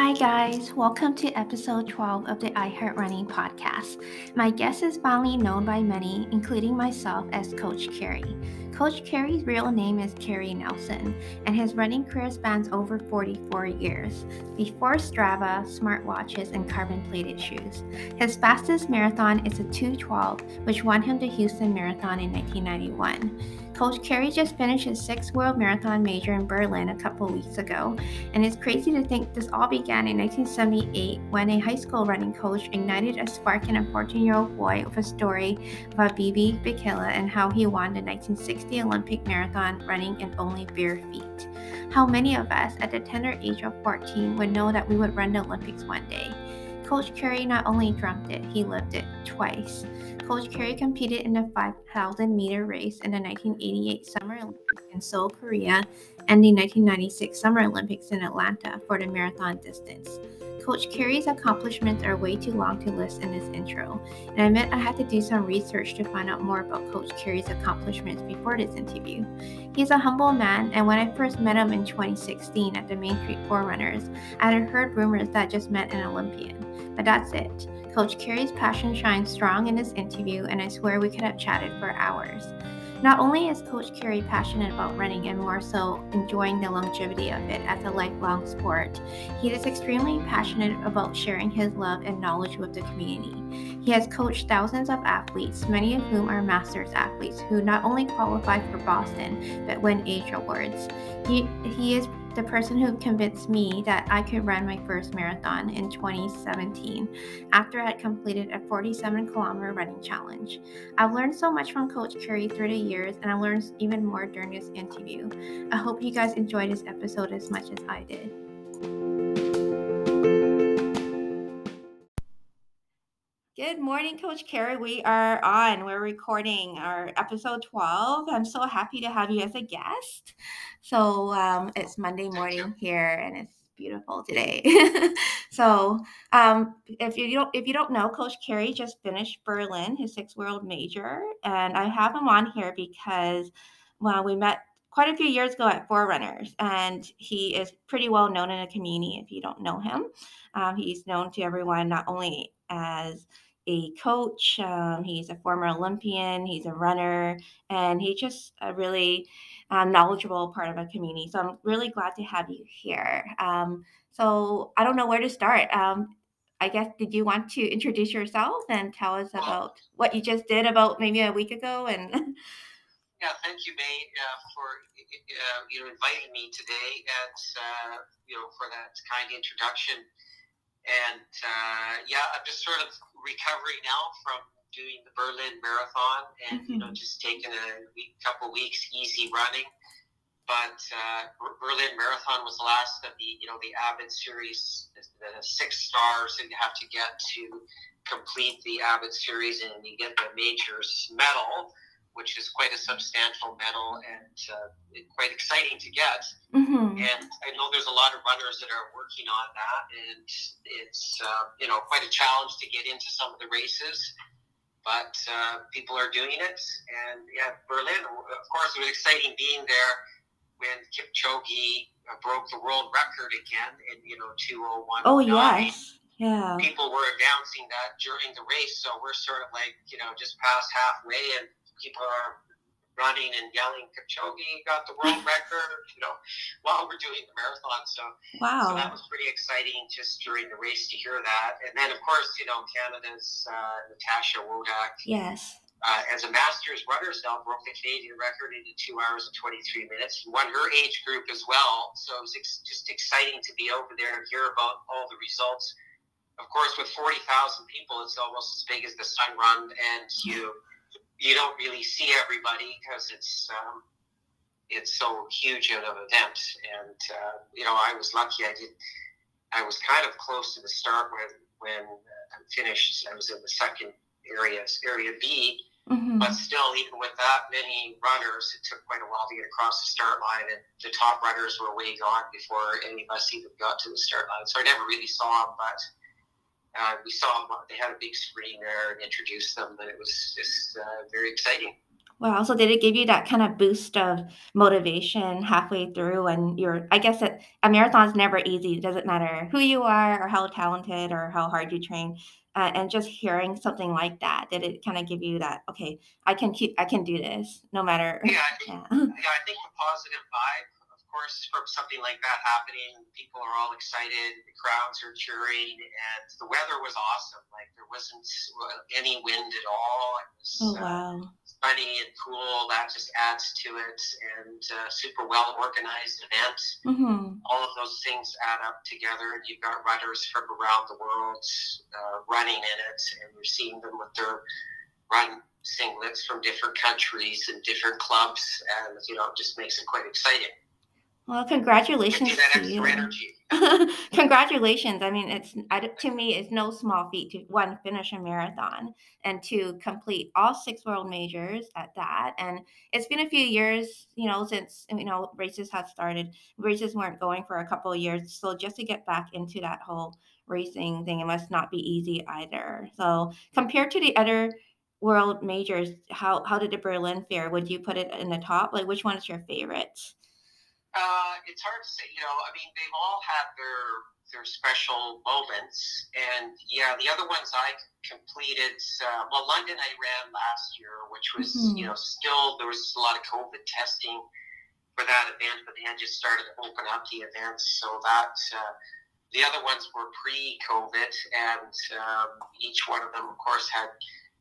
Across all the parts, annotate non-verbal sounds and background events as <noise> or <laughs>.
Hi, guys. Welcome to episode 12 of the I Heart Running podcast. My guest is finally known by many, including myself, as Coach Carey. Coach Carey's real name is Carey Nelson, and his running career spans over 44 years, before Strava, smartwatches, and carbon plated shoes. His fastest marathon is a 212, which won him the Houston Marathon in 1991. Coach Carey just finished his sixth World Marathon Major in Berlin a couple weeks ago, and it's crazy to think this all began in 1978 when a high school running coach ignited a spark in a 14 year old boy with a story about Abebe Bikila and how he won the 1960 Olympic marathon running in only bare feet. How many of us at the tender age of 14 would know that we would run the Olympics one day? Coach Carey not only dreamt it, he lived it twice. Coach Carey competed in the 5,000 meter race in the 1988 Summer Olympics in Seoul, Korea, and the 1996 Summer Olympics in Atlanta for the marathon distance. Coach Carey's accomplishments are way too long to list in this intro, and I admit I had to do some research to find out more about Coach Carey's accomplishments before this interview. He's a humble man, and when I first met him in 2016 at the Main Street Forerunners, I had heard rumors that just meant an Olympian. But that's it. Coach Carey's passion shines strong in this interview, and I swear we could have chatted for hours. Not only is Coach Carey passionate about running and more so enjoying the longevity of it as a lifelong sport, he is extremely passionate about sharing his love and knowledge with the community. He has coached thousands of athletes, many of whom are masters athletes who not only qualify for Boston but win age awards. He, he is the person who convinced me that I could run my first marathon in 2017 after I had completed a 47 kilometer running challenge. I've learned so much from Coach Carey through the years, and I learned even more during this interview. I hope you guys enjoyed this episode as much as I did. Good morning, Coach Carey. We are on. We're recording our episode 12. I'm so happy to have you as a guest. So um, it's Monday morning here, and it's beautiful today. <laughs> so um, if you don't if you don't know, Coach Carey just finished Berlin, his sixth world major, and I have him on here because well, we met quite a few years ago at Forerunners, and he is pretty well known in the community. If you don't know him, um, he's known to everyone not only as a coach. Um, he's a former Olympian. He's a runner, and he's just a really um, knowledgeable part of a community. So I'm really glad to have you here. Um, so I don't know where to start. Um, I guess did you want to introduce yourself and tell us about what you just did about maybe a week ago and <laughs> Yeah, thank you, May, uh, for uh, you know inviting me today, and uh, you know for that kind introduction. And uh, yeah, I'm just sort of recovering now from doing the Berlin Marathon and mm-hmm. you know mm-hmm. just taking a week, couple weeks easy running. But uh, Berlin Marathon was the last of the you know the Abbott series, the, the six stars that you have to get to complete the Abbott series, and you get the majors medal which is quite a substantial medal and uh, quite exciting to get. Mm-hmm. And I know there's a lot of runners that are working on that, and it's uh, you know quite a challenge to get into some of the races. But uh, people are doing it, and yeah, Berlin. Of course, it was exciting being there when Kipchoge uh, broke the world record again in you know two oh one. Oh yes. Yeah. People were announcing that during the race, so we're sort of like, you know, just past halfway, and people are running and yelling, Kipchoge got the world <laughs> record, you know, while we're doing the marathon. So, wow. so that was pretty exciting just during the race to hear that. And then, of course, you know, Canada's uh, Natasha Wodak. Yes. Uh, as a Masters runner, now broke the Canadian record into two hours and 23 minutes. Won her age group as well. So it was ex- just exciting to be over there and hear about all the results. Of course, with 40,000 people, it's almost as big as the Sun Run, and you you don't really see everybody because it's um, it's so huge of an event. And uh, you know, I was lucky. I did. I was kind of close to the start when when I finished. I was in the second area, area B. Mm-hmm. But still, even with that many runners, it took quite a while to get across the start line, and the top runners were way gone before any of us even got to the start line. So I never really saw them, but uh, we saw them, they had a big screen there and introduced them, and it was just uh, very exciting. Wow. So did it give you that kind of boost of motivation halfway through and you're I guess it, a is never easy. It doesn't matter who you are or how talented or how hard you train. Uh, and just hearing something like that, did it kind of give you that, okay, I can keep, I can do this no matter. Yeah, I think, <laughs> yeah. yeah I think the positive vibe course, from something like that happening, people are all excited, the crowds are cheering, and the weather was awesome. Like there wasn't any wind at all. It was oh, uh, wow. uh, sunny and cool. That just adds to it, and uh, super well organized event. Mm-hmm. All of those things add up together, and you've got runners from around the world uh, running in it, and you're seeing them with their run singlets from different countries and different clubs, and you know, it just makes it quite exciting. Well, congratulations to you. <laughs> congratulations. I mean, it's to me, it's no small feat to one finish a marathon and to complete all six world majors at that. And it's been a few years, you know, since you know races have started. Races weren't going for a couple of years, so just to get back into that whole racing thing, it must not be easy either. So compared to the other world majors, how how did the Berlin fare? Would you put it in the top? Like, which one is your favorite? Uh, it's hard to say. You know, I mean, they've all had their their special moments, and yeah, the other ones I completed. Uh, well, London I ran last year, which was mm-hmm. you know still there was a lot of COVID testing for that event, but they had just started to open up the events, so that. Uh, the other ones were pre-COVID, and um, each one of them, of course, had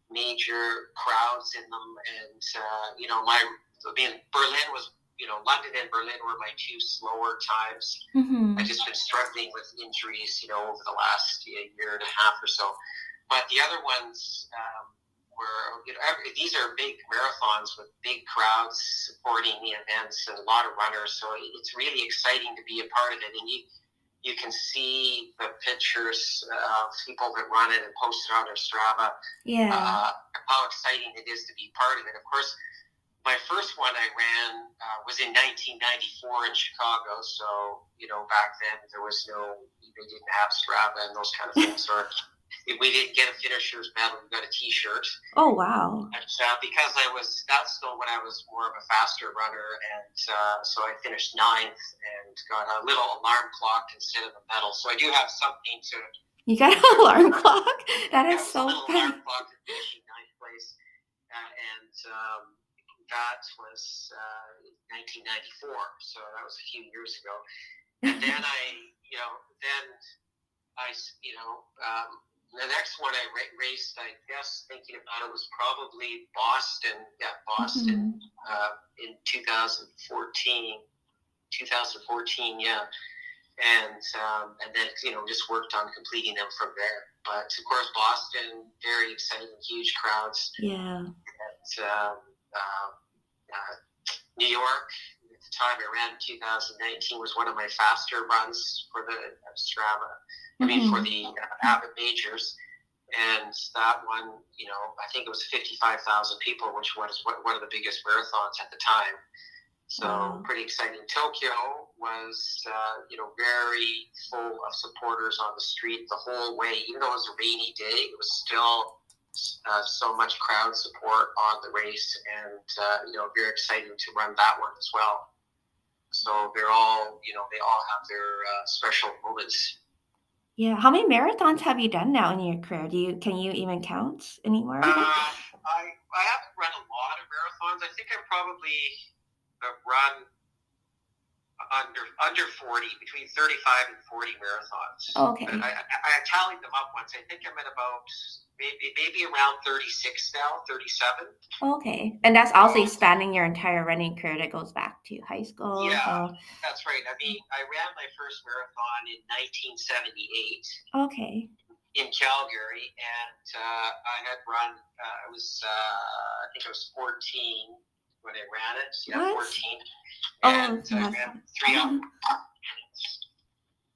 major crowds in them. And uh, you know, my I mean, Berlin was you know, London and Berlin were my two slower times. Mm-hmm. I just been struggling with injuries, you know, over the last year and a half or so. But the other ones um, were, you know, every, these are big marathons with big crowds supporting the events and a lot of runners. So it's really exciting to be a part of it. And you, you can see the pictures of people that run it and post it on their Strava. Yeah. Uh, how exciting it is to be part of it. Of course, my first one I ran uh, was in 1994 in Chicago. So, you know, back then there was no, they didn't have Strava and those kind of things. or if we didn't get a finisher's medal, we got a T-shirt. Oh wow! And, uh, because I was that's still when I was more of a faster runner, and uh, so I finished ninth and got a little alarm clock instead of a medal. So I do have something to. You got an <laughs> alarm clock? That is so funny. Alarm clock ninth place, uh, and. Um, got was uh, 1994, so that was a few years ago. And then I, you know, then I, you know, um, the next one I ra- raced, I guess thinking about it was probably Boston. Yeah, Boston mm-hmm. uh, in 2014. 2014, yeah. And um, and then you know just worked on completing them from there. But of course, Boston, very exciting, huge crowds. Yeah. And, um, New York, at the time I ran in 2019, was one of my faster runs for the uh, Strava. I mean, for mm-hmm. the uh, Abbott Majors. And that one, you know, I think it was 55,000 people, which was one of the biggest marathons at the time. So wow. pretty exciting. Tokyo was, uh, you know, very full of supporters on the street the whole way. Even though it was a rainy day, it was still uh, so much crowd support on the race, and uh, you know, very exciting to run that one as well. So they're all, you know, they all have their uh, special moments. Yeah. How many marathons have you done now in your career? Do you can you even count anymore? Uh, I I haven't run a lot of marathons. I think I probably have run under under 40 between 35 and 40 marathons okay I, I, I, tallied them up once i think i'm at about maybe maybe around 36 now 37 okay and that's also spanning your entire running career that goes back to high school yeah so. that's right i mean i ran my first marathon in 1978 okay in calgary and uh, i had run uh, i was uh, i think i was 14 when I ran it. Yeah, what? 14. And oh, I ran three. <laughs>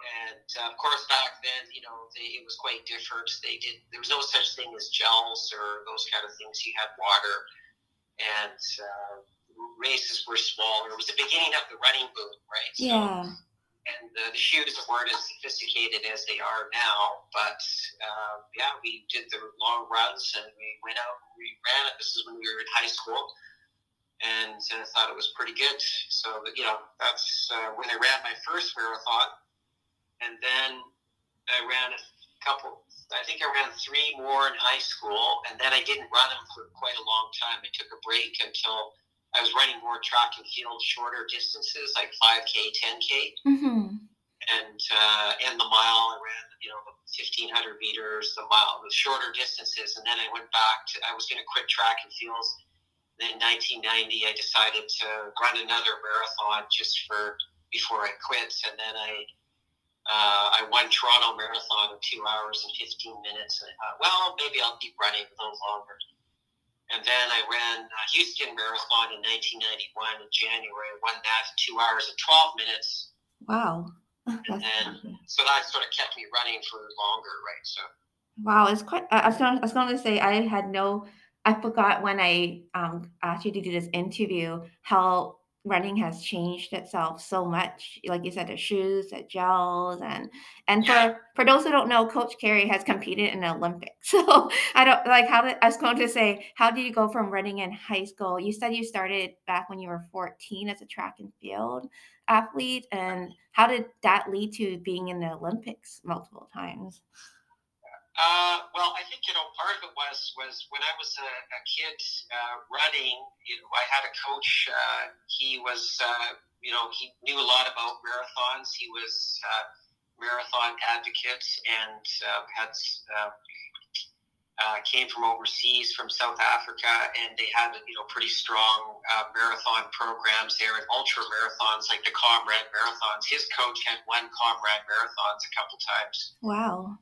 And uh, of course, back then, you know, they, it was quite different. They did there was no such thing as gels or those kind of things. You had water, and uh, races were smaller. It was the beginning of the running boom, right? So, yeah. And uh, the shoes weren't as sophisticated as they are now, but uh, yeah, we did the long runs and we went out. And we ran it. This is when we were in high school and I thought it was pretty good. So, you know, that's uh, when I ran my first marathon. And then I ran a couple, I think I ran three more in high school, and then I didn't run them for quite a long time. I took a break until I was running more track and field, shorter distances, like 5K, 10K. Mm-hmm. And, uh, and the mile, I ran, you know, 1500 meters, the mile, the shorter distances. And then I went back to, I was going to quit track and fields in 1990, I decided to run another marathon just for before I quit, and then I uh, I won Toronto Marathon in two hours and 15 minutes, and I thought, well, maybe I'll keep running a little longer. And then I ran uh, Houston Marathon in 1991 in January. I won that in two hours and 12 minutes. Wow. and then, so that sort of kept me running for longer, right? So. Wow, it's quite. I was going. I was going to say I had no I forgot when I um, asked you to do this interview how running has changed itself so much. Like you said, the shoes, the gels, and and for for those who don't know, Coach Carey has competed in the Olympics. <laughs> So I don't like how did I was going to say how did you go from running in high school? You said you started back when you were 14 as a track and field athlete, and how did that lead to being in the Olympics multiple times? Uh, well, I think you know part of it was was when I was a, a kid uh, running. You know, I had a coach. Uh, he was uh, you know he knew a lot about marathons. He was uh, marathon advocate and uh, had uh, came from overseas from South Africa, and they had you know pretty strong marathon programs there and ultra marathons like the Comrades marathons. His coach had won Comrades marathons a couple times. Wow.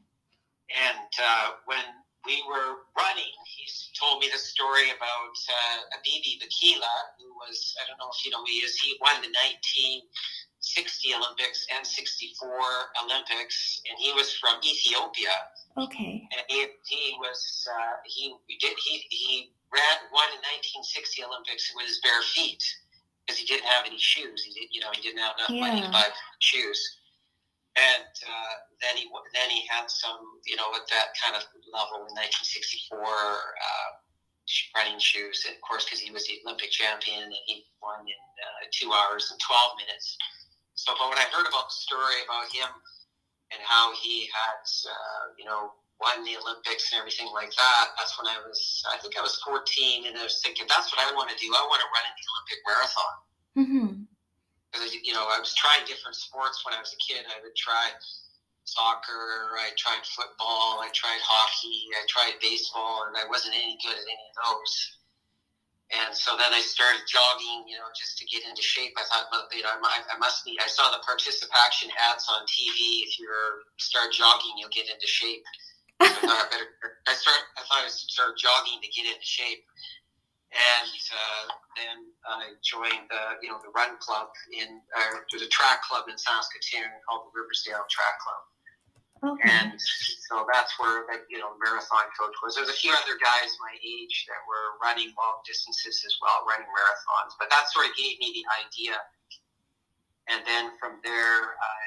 And uh, when we were running, he told me the story about uh, Abebe Bikila, who was, I don't know if you know who he is, he won the 1960 Olympics and 64 Olympics, and he was from Ethiopia. Okay. And he, he was, uh, he did, he, he ran, won the 1960 Olympics with his bare feet because he didn't have any shoes. He did, you know, he didn't have enough yeah. money to buy shoes and uh, then he then he had some, you know, at that kind of level in 1964, uh, running shoes. And of course, because he was the Olympic champion, and he won in uh, two hours and 12 minutes. So, but when I heard about the story about him and how he had, uh, you know, won the Olympics and everything like that, that's when I was, I think I was 14, and I was thinking, that's what I want to do. I want to run in the Olympic marathon. Mm-hmm because you know I was trying different sports when I was a kid. I would try soccer, I tried football, I tried hockey, I tried baseball, and I wasn't any good at any of those. And so then I started jogging, you know, just to get into shape. I thought, well, you know, I, I must be. I saw the ParticipACTION ads on TV. If you start jogging, you'll get into shape. So I thought I better. I start. I thought I start jogging to get into shape and uh, then I joined the you know the run club in uh, there's a track club in Saskatoon called the Riversdale Track Club. Okay. And so that's where like, you know marathon coach was. There's a few other guys my age that were running long distances as well, running marathons. But that sort of gave me the idea. And then from there, I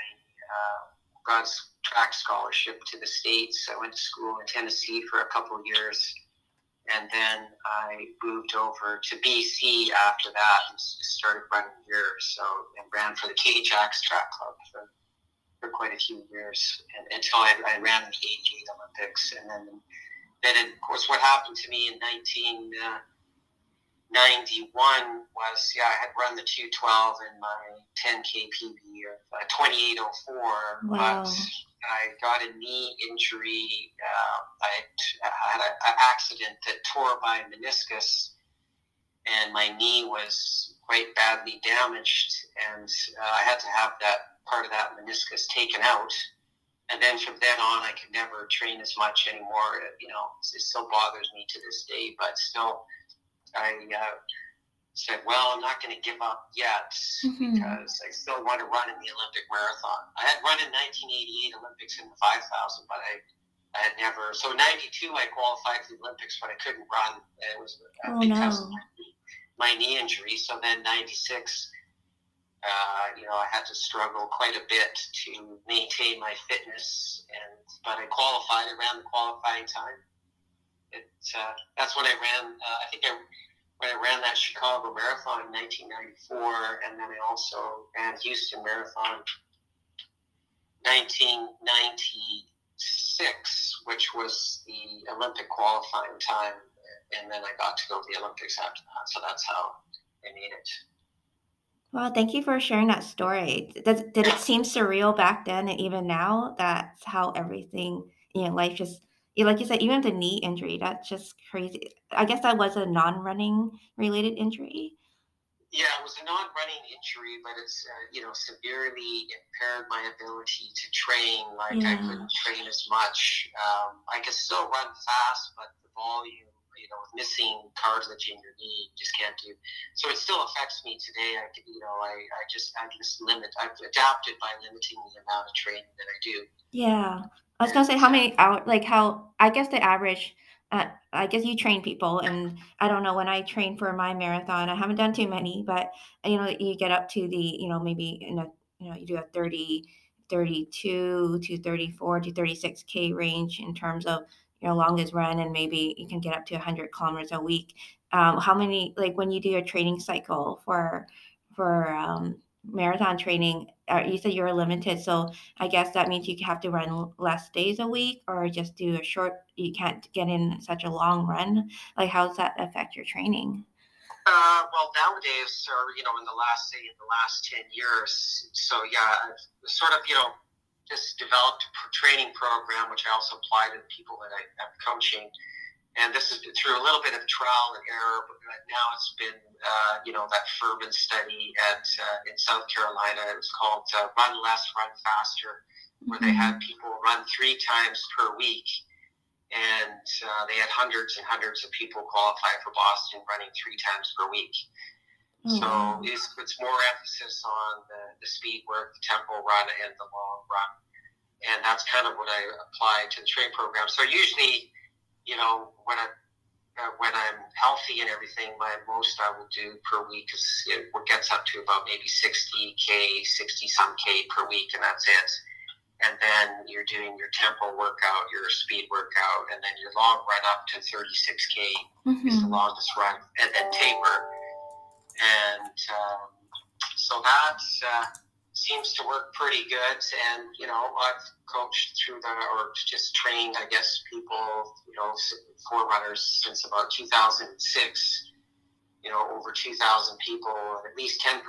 uh, got a track scholarship to the states. I went to school in Tennessee for a couple of years and then I moved over to BC after that and started running here. So and ran for the Ajax Track Club for, for quite a few years and, until I, I ran the 88 Olympics. And then, then of course, what happened to me in 1991 uh, was, yeah, I had run the 212 in my 10K PB of uh, 2804, wow. but I got a knee injury. Uh, I had an accident that tore my meniscus, and my knee was quite badly damaged, and uh, I had to have that part of that meniscus taken out. And then from then on, I could never train as much anymore. You know, it still bothers me to this day, but still, I uh, said, well, I'm not going to give up yet mm-hmm. because I still want to run in the Olympic marathon. I had run in 1988 Olympics in the 5,000, but I, I had never. So 92, I qualified for the Olympics, but I couldn't run. It was uh, oh, because no. of my, my knee injury. So then 96, uh, you know, I had to struggle quite a bit to maintain my fitness, and but I qualified around the qualifying time. It, uh, that's when I ran. Uh, I think I I ran that Chicago Marathon in 1994, and then I also ran Houston Marathon 1996, which was the Olympic qualifying time, and then I got to go to the Olympics after that. So that's how I made it. Well, thank you for sharing that story. Does, did it seem surreal back then and even now? That's how everything, you know, life just, like you said, even the knee injury, that's just crazy. I guess that was a non running related injury. Yeah, it was a non-running injury, but it's uh, you know severely impaired my ability to train. Like yeah. I couldn't train as much. Um, I could still run fast, but the volume, you know, with missing cartilage in your knee, you just can't do. So it still affects me today. I you know I, I just I just limit. I've adapted by limiting the amount of training that I do. Yeah, I was gonna say how many hours, like how I guess the average uh, I guess you train people, and I don't know when I train for my marathon. I haven't done too many, but you know, you get up to the, you know, maybe in a, you know, you do a 30, 32 to 34 to 36k range in terms of your longest run, and maybe you can get up to 100 kilometers a week. Um, how many, like when you do your training cycle for for um, marathon training, uh, you said you're limited, so I guess that means you have to run less days a week, or just do a short. You can't get in such a long run. Like, how does that affect your training? Uh, well, nowadays, or you know, in the last say in the last ten years, so yeah, I've sort of you know just developed a training program, which I also apply to people that I, am coaching and this has been through a little bit of trial and error, but now it's been, uh, you know, that Furman study at uh, in South Carolina. It was called uh, "Run Less, Run Faster," where mm-hmm. they had people run three times per week, and uh, they had hundreds and hundreds of people qualify for Boston running three times per week. Mm-hmm. So it's, it's more emphasis on the, the speed work, the tempo run, and the long run, and that's kind of what I apply to the training program. So usually you know, when I uh, when I'm healthy and everything, my most I will do per week is it gets up to about maybe 60k, 60 some k per week, and that's it. And then you're doing your tempo workout, your speed workout, and then your long run up to 36k mm-hmm. is the longest run, and then taper. And um, so that's. Uh, seems to work pretty good. And, you know, I've coached through the, or just trained, I guess, people, you know, forerunners since about 2006. You know, over 2,000 people, at least 10%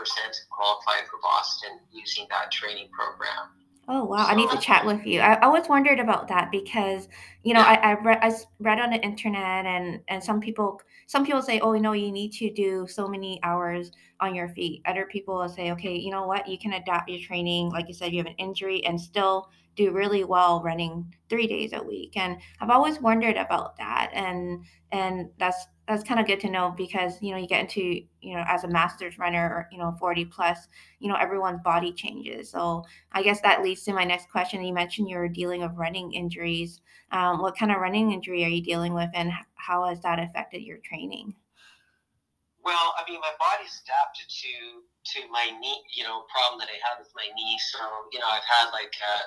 qualified for Boston using that training program. Oh wow! I need to chat with you. I, I always wondered about that because you know I I read, I read on the internet and and some people some people say oh you know you need to do so many hours on your feet. Other people will say okay you know what you can adapt your training like you said you have an injury and still do really well running three days a week. And I've always wondered about that and and that's that's kind of good to know because you know you get into you know as a masters runner or you know 40 plus you know everyone's body changes. So i guess that leads to my next question. You mentioned you're dealing with running injuries. Um, what kind of running injury are you dealing with and how has that affected your training? Well i mean my body's adapted to to my knee, you know, problem that I had with my knee. So, you know, I've had like, uh,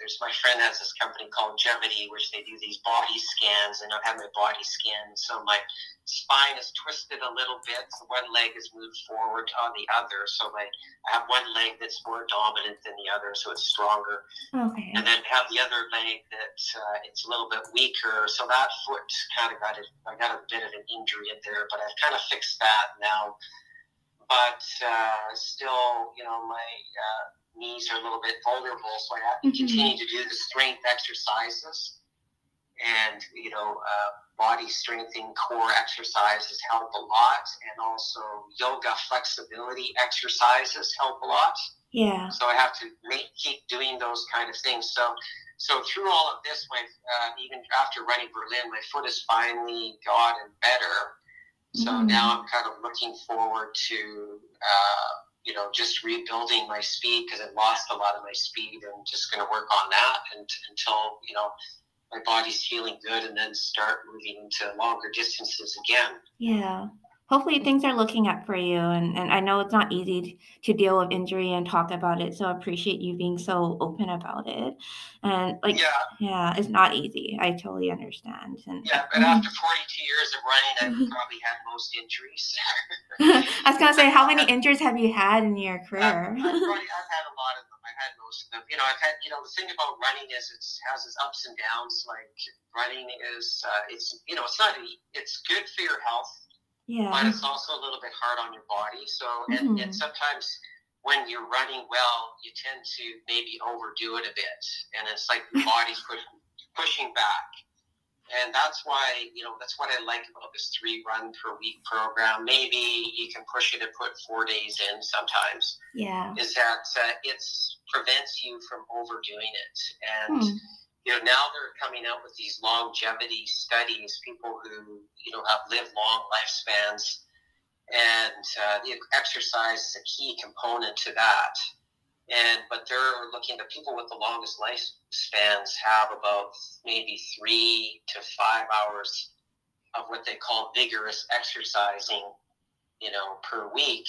there's my friend has this company called Longevity, which they do these body scans, and I've had my body scan. So my spine is twisted a little bit. So one leg is moved forward on the other. So my, I have one leg that's more dominant than the other, so it's stronger. Okay. And then have the other leg that uh, it's a little bit weaker. So that foot kind of got it. I got a bit of an injury in there, but I've kind of fixed that now but uh, still, you know, my uh, knees are a little bit vulnerable, so I have to mm-hmm. continue to do the strength exercises. And you know uh, body strengthening core exercises help a lot and also yoga flexibility exercises help a lot. Yeah. So i have to make, keep doing those kind of things. So so through all of this my uh, even after running berlin my foot has finally gotten better so mm-hmm. now I'm kind of looking forward to, uh, you know, just rebuilding my speed because I lost a lot of my speed and just going to work on that and, until, you know, my body's feeling good and then start moving into longer distances again. Yeah. Hopefully things are looking up for you and, and i know it's not easy to deal with injury and talk about it so i appreciate you being so open about it. And like yeah, yeah it's not easy i totally understand and yeah but mm-hmm. after 42 years of running i've probably had most injuries <laughs> i was gonna say how many injuries have you had in your <laughs> career? I've, I've, probably, <laughs> I've had a lot of them i've had most of them. You know i've had you know the thing about running is it has its ups and downs like running is uh, it's you know it's not it's good for your health yeah. But it's also a little bit hard on your body. So, and, mm-hmm. and sometimes when you're running well, you tend to maybe overdo it a bit. And it's like your <laughs> body's pushing, pushing back. And that's why, you know, that's what I like about this three run per week program. Maybe you can push it and put four days in sometimes. Yeah. Is that uh, it prevents you from overdoing it. And, hmm you know, now they're coming out with these longevity studies, people who, you know, have lived long lifespans. And uh, the exercise is a key component to that. And but they're looking at people with the longest lifespans have about maybe three to five hours of what they call vigorous exercising, you know, per week.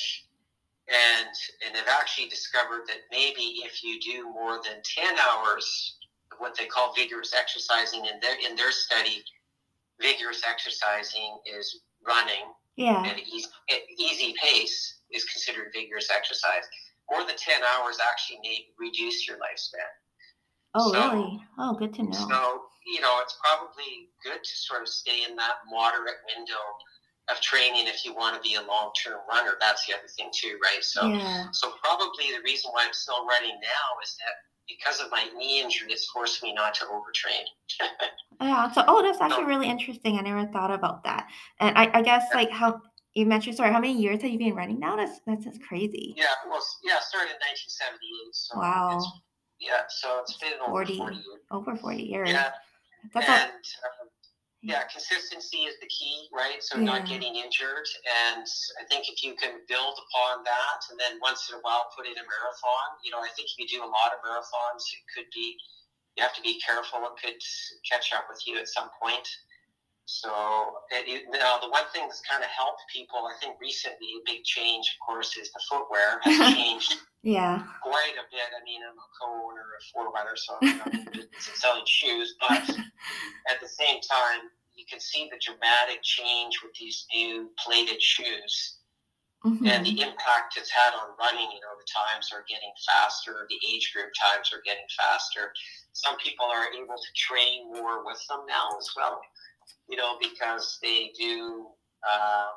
And and they've actually discovered that maybe if you do more than ten hours what they call vigorous exercising in their in their study. Vigorous exercising is running. Yeah. At easy, at easy pace is considered vigorous exercise. More than ten hours actually may reduce your lifespan. Oh, so, really? Oh, good to know. So you know, it's probably good to sort of stay in that moderate window of training if you want to be a long term runner. That's the other thing too, right? So, yeah. so probably the reason why I'm still running now is that because of my knee injury, it's forced me not to overtrain. <laughs> yeah. So, oh, that's actually really interesting. I never thought about that. And I, I guess like how you mentioned, sorry, how many years have you been running now? That's that's just crazy. Yeah. Well, yeah, started in 1978. So wow. Yeah. So it's been 40, over 40 years. Over 40 years. Yeah. That's and, a, um, yeah, consistency is the key, right? So yeah. not getting injured, and I think if you can build upon that, and then once in a while put in a marathon, you know, I think if you do a lot of marathons, it could be you have to be careful; it could catch up with you at some point. So it, it, now the one thing that's kind of helped people, I think recently a big change, of course, is the footwear has <laughs> changed. yeah. Quite a bit. I mean, I'm a co-owner of Forerunner, so I'm <laughs> selling shoes, but at the same time, you can see the dramatic change with these new plated shoes. Mm-hmm. And the impact it's had on running, you know, the times are getting faster, the age group times are getting faster. Some people are able to train more with them now as well you know, because they do uh,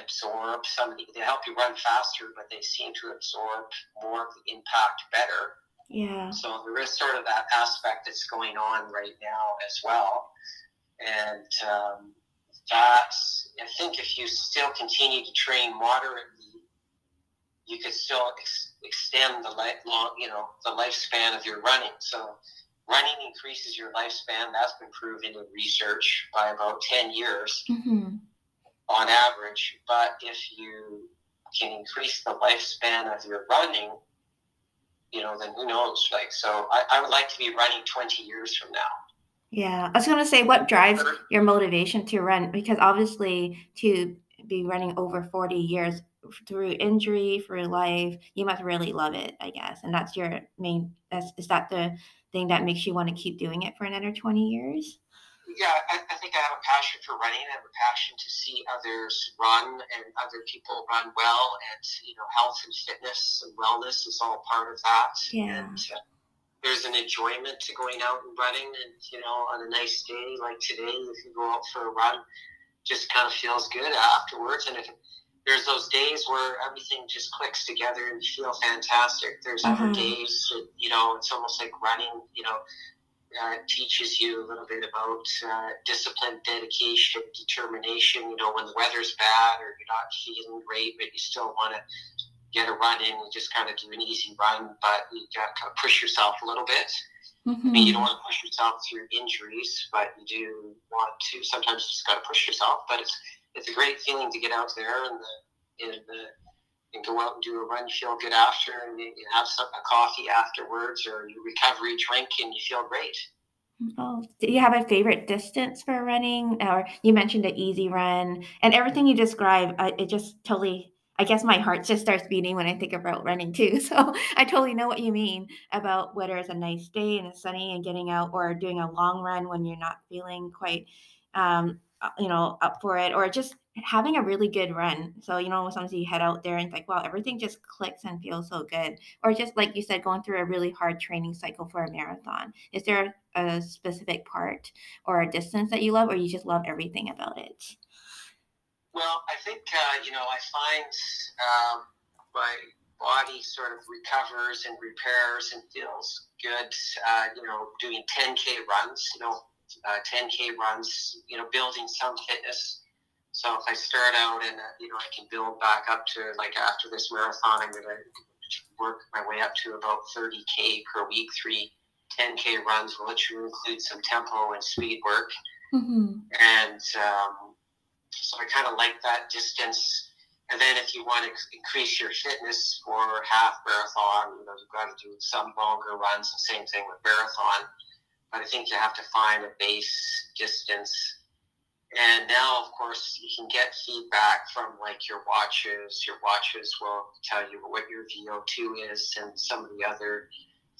absorb some of the, they help you run faster, but they seem to absorb more of the impact better. Yeah. So there is sort of that aspect that's going on right now as well. And um, that's, I think if you still continue to train moderately, you could still ex- extend the life long, you know, the lifespan of your running. So running increases your lifespan. That's been proven in research by about 10 years mm-hmm. on average. But if you can increase the lifespan of your running, you know, then who knows? Like, so I, I would like to be running 20 years from now. Yeah, I was going to say, what drives your motivation to run? Because obviously, to be running over 40 years through injury, through life, you must really love it, I guess. And that's your main, that's, is that the thing that makes you want to keep doing it for another 20 years? Yeah, I, I, think I have a passion for running. I have a passion to see others run and other people run well, and you know, health and fitness and wellness is all part of that. Yeah. And, uh, there's an enjoyment to going out and running, and you know, on a nice day like today, if you go out for a run, just kind of feels good afterwards. And if there's those days where everything just clicks together and you feel fantastic. There's mm-hmm. other days, that, you know, it's almost like running, you know, uh, teaches you a little bit about uh, discipline, dedication, determination. You know, when the weather's bad or you're not feeling great, but you still want to get a run in, you just kind of do an easy run, but you got to kind of push yourself a little bit. Mm-hmm. I mean, you don't want to push yourself through injuries, but you do want to. Sometimes you just got to push yourself, but it's it's a great feeling to get out there and the, and, the, and go out and do a run. You feel good after, and you have some, a coffee afterwards, or your recovery drink, and you feel great. Oh, do you have a favorite distance for running? Or you mentioned an easy run and everything you describe, uh, it just totally, I guess my heart just starts beating when I think about running too. <laughs> So I totally know what you mean about whether it's a nice day and it's sunny and getting out or doing a long run when you're not feeling quite, um, uh, you know, up for it or just having a really good run. So, you know, sometimes you head out there and it's like, wow, everything just clicks and feels so good. Or just like you said, going through a really hard training cycle for a marathon. Is there a specific part or a distance that you love, or you just love everything about it? Well, I think, uh, you know, I find um, my body sort of recovers and repairs and feels good, uh, you know, doing 10K runs, you know, uh, 10K runs, you know, building some fitness so if I start out and uh, you know I can build back up to like after this marathon, I'm gonna work my way up to about 30k per week, three 10k runs, which will include some tempo and speed work. Mm-hmm. And um, so I kind of like that distance. And then if you want to increase your fitness for half marathon, you know you've got to do some longer runs. The same thing with marathon. But I think you have to find a base distance and now, of course, you can get feedback from like your watches. Your watches will tell you what your VO2 is and some of the other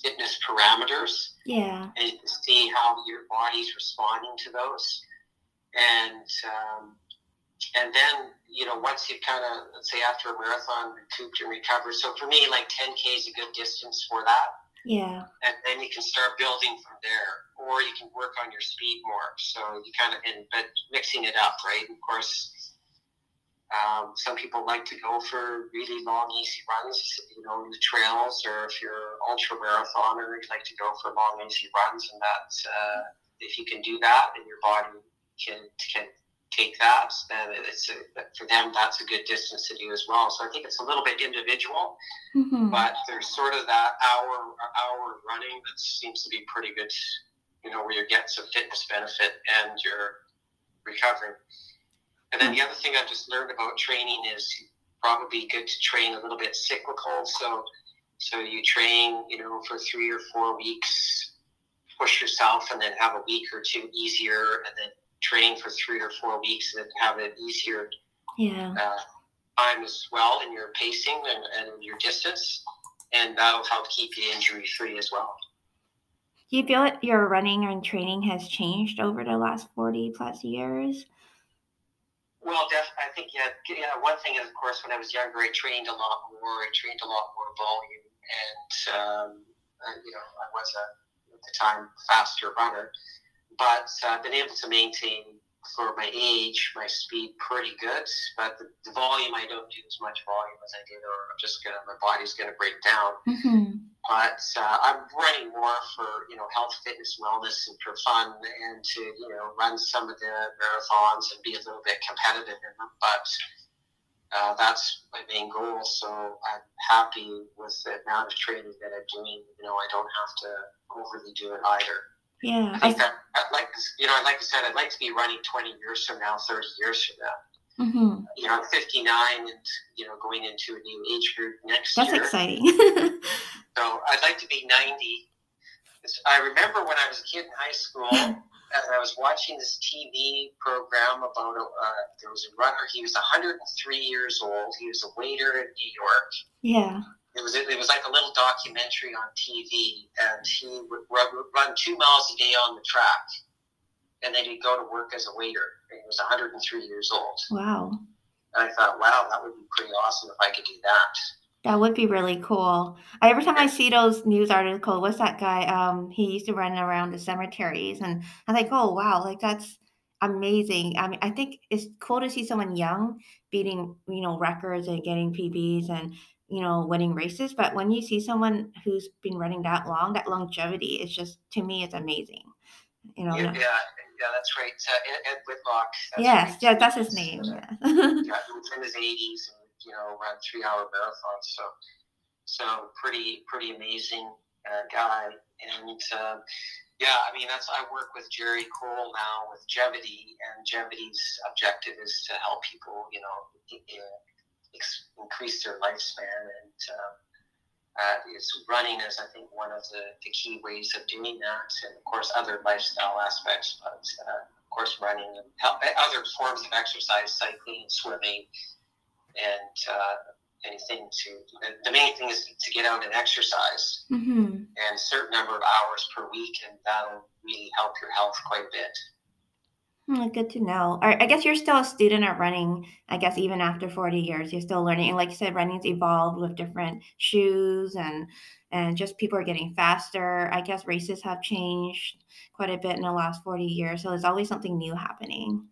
fitness parameters. Yeah. And you can see how your body's responding to those. And um, and then you know once you kind of let's say after a marathon recouped and recovered. So for me, like 10k is a good distance for that. Yeah. And then you can start building from there, or you can work on your speed more. So you kind of, and, but mixing it up, right? Of course, um, some people like to go for really long, easy runs, you know, in the trails, or if you're ultra marathoner, you like to go for long, easy runs, and that's, uh, if you can do that, then your body can can take that, then it's a, for them that's a good distance to do as well. So I think it's a little bit individual, mm-hmm. but there's sort of that hour hour running that seems to be pretty good. You know, where you're getting some fitness benefit and you're recovering. And then the other thing I've just learned about training is probably good to train a little bit cyclical. So so you train, you know, for three or four weeks, push yourself, and then have a week or two easier, and then train for three or four weeks and have an easier yeah. uh, time as well in your pacing and, and your distance. And that'll help keep you injury free as well. Do you feel that your running and training has changed over the last 40 plus years? Well, def- I think, yeah, yeah, one thing is, of course, when I was younger, I trained a lot more. I trained a lot more volume. And, um, uh, you know, I was a, at the time, faster runner but I've uh, been able to maintain for my age my speed pretty good. But the, the, volume I don't do as much volume as I did, or I'm just gonna my body's gonna break down. Mm-hmm. But uh, I'm running more for you know health, fitness, wellness, and for fun, and to you know run some of the marathons and be a little bit competitive in them. But uh, that's my main goal. So I'm happy with the amount of training that I'm doing. You know, I don't have to overly do it either. Yeah. I think that, I'd like, you know, like I said, I'd like to be running 20 years from now, 30 years from now. Mm-hmm. You know, I'm 59 and, you know, going into a new age group next That's year. That's exciting. <laughs> so I'd like to be 90. I remember when I was a kid in high school, <laughs> and I was watching this TV program about a, uh, there was a runner. He was 103 years old. He was a waiter in New York. Yeah it was it was like a little documentary on TV, and he would run two miles a day on the track, and then he'd go to work as a waiter. And he was 103 years old. Wow. And I thought, wow, that would be pretty awesome if I could do that. That would be really cool. Every time I see those news articles, what's that guy? Um, he used to run around the cemeteries, and I'm like, oh wow, like that's amazing. I mean, I think it's cool to see someone young beating, you know, records and getting PBs and you know, winning races. But when you see someone who's been running that long, that longevity, it's just to me, it's amazing. You know. Yeah, yeah, yeah that's right. Uh, Ed, Whitlock. That's yes, yeah, that's his name. Yeah. <laughs> yeah, he was in his 80s and you know ran three-hour marathons. So, so pretty, pretty amazing uh, guy. And uh, yeah, I mean that's I work with Jerry Cole now with Jevity, and Jevity's objective is to help people, you know, increase their lifespan and um, uh, is running is I think one of the, the key ways of doing that, and of course other lifestyle aspects, but uh, of course running and help, other forms of exercise, cycling, swimming, and uh, anything to. The main thing is to get out and exercise, mm-hmm. and a certain number of hours per week, and that'll really help your health quite a bit. Hmm, good to know. I guess you're still a student at running. I guess even after 40 years, you're still learning. And like you said, running's evolved with different shoes and and just people are getting faster. I guess races have changed quite a bit in the last 40 years. So there's always something new happening.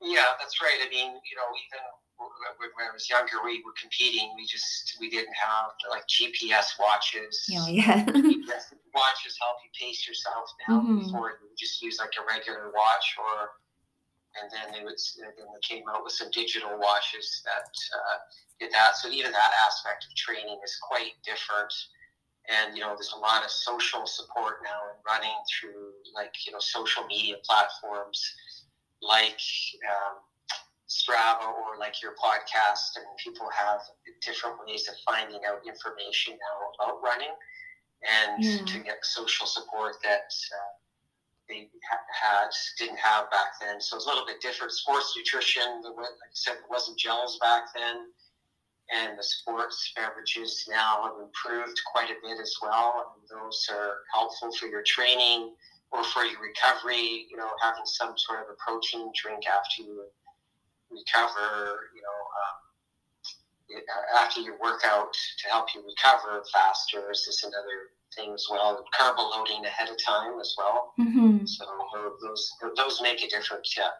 Yeah, that's right. I mean, you know, even when I was younger, we were competing. We just we didn't have like GPS watches. Oh yeah. <laughs> GPS watches help you pace yourself now. Mm-hmm. Before you just use like a regular watch, or and then they would then they came out with some digital watches that uh, did that. So even that aspect of training is quite different. And you know, there's a lot of social support now and running through like you know social media platforms like. Um, Strava or like your podcast, and people have different ways of finding out information now about running and yeah. to get social support that uh, they had didn't have back then. So it's a little bit different. Sports nutrition, like I said, it wasn't gels back then, and the sports beverages now have improved quite a bit as well. And those are helpful for your training or for your recovery. You know, having some sort of a protein drink after you recover, you know, um, after your workout to help you recover faster is just another thing as well. Carb loading ahead of time as well. Mm-hmm. So those those make a difference. Yeah.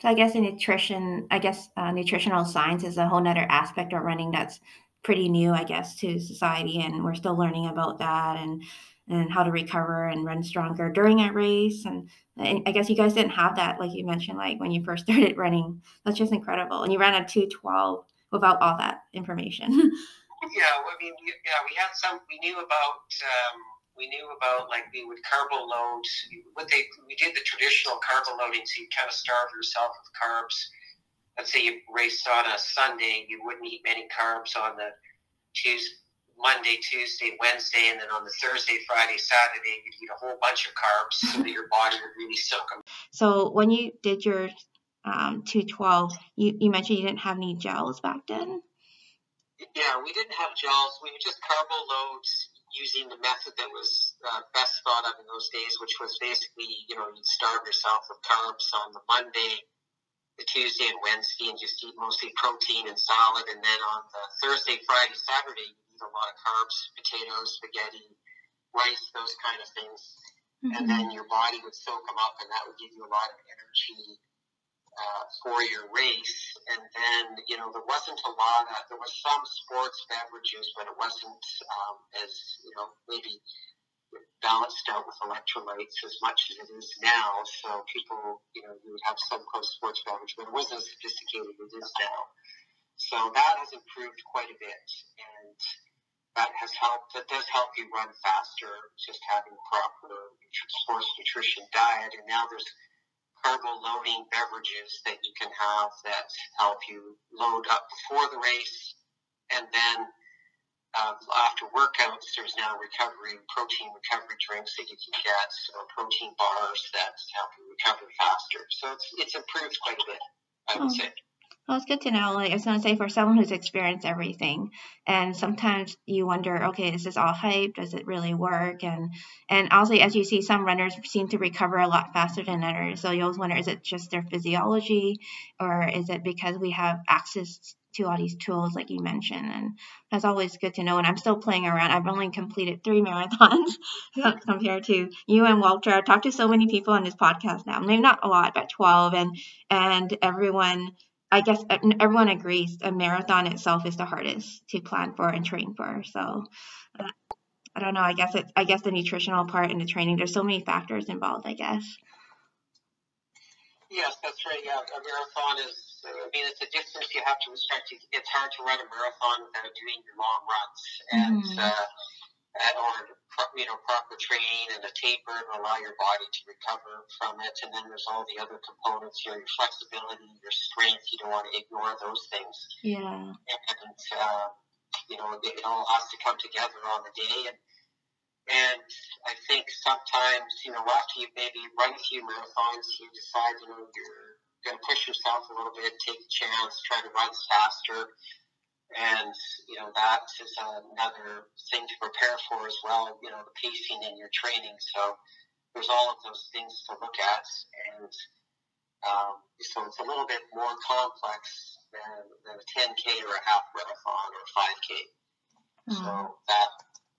So I guess in nutrition, I guess uh, nutritional science is a whole other aspect of running that's pretty new, I guess, to society, and we're still learning about that and and how to recover and run stronger during a race. And, and I guess you guys didn't have that, like you mentioned, like when you first <laughs> started running. That's just incredible. And you ran a 212 without all that information. <laughs> yeah, I mean, yeah, we had some, we knew about, um, we knew about like we would carbo load. What they we did the traditional carbo loading, so you kind of starve yourself with carbs. Let's say you raced on a Sunday, you wouldn't eat many carbs on the Tuesday Monday, Tuesday, Wednesday, and then on the Thursday, Friday, Saturday, you'd eat a whole bunch of carbs so that your body would really soak them. So when you did your um, 212, you, you mentioned you didn't have any gels back then? Yeah, we didn't have gels. We would just carbo load using the method that was uh, best thought of in those days, which was basically, you know, you'd starve yourself with carbs on the Monday, the Tuesday and Wednesday, and just eat mostly protein and salad. And then on the Thursday, Friday, Saturday, a lot of carbs, potatoes, spaghetti, rice, those kind of things. Mm-hmm. And then your body would soak them up, and that would give you a lot of energy uh, for your race. And then, you know, there wasn't a lot of, there was some sports beverages, but it wasn't um, as, you know, maybe balanced out with electrolytes as much as it is now. So people, you know, you would have some close sports beverage, but it wasn't as sophisticated as it is now. So that has improved quite a bit. And that has helped. That does help you run faster. Just having proper sports nutrition diet, and now there's carbo loading beverages that you can have that help you load up before the race, and then uh, after workouts, there's now recovery protein recovery drinks that you can get, or protein bars that help you recover faster. So it's it's improved quite a bit, I would oh. say. Well, it's good to know. Like I was going to say, for someone who's experienced everything, and sometimes you wonder, okay, is this all hype? Does it really work? And and also, as you see, some runners seem to recover a lot faster than others. So you always wonder, is it just their physiology, or is it because we have access to all these tools, like you mentioned? And that's always good to know. And I'm still playing around. I've only completed three marathons <laughs> compared to you and Walter. I've talked to so many people on this podcast now. Maybe not a lot, but 12, and and everyone I guess everyone agrees a marathon itself is the hardest to plan for and train for. So uh, I don't know. I guess it's I guess the nutritional part and the training. There's so many factors involved. I guess. Yes, that's right. Yeah, a marathon is. I mean, it's a distance you have to respect. It's hard to run a marathon without doing your long runs, and mm-hmm. uh, or you know proper training and a taper and allow your body to recover from it. And then there's all the other components, know, your flexibility, your strength. You don't want to ignore those things. Yeah. And uh, you know, it all has to come together on the day. And, and I think sometimes, you know, after you maybe run a few marathons, you decide, you know, you're going to push yourself a little bit, take a chance, try to run faster. And, you know, that is another thing to prepare for as well, you know, the pacing in your training. So there's all of those things to look at. And um, so it's a little bit more complex than, than a 10K or a half marathon or a 5K. Mm-hmm. So that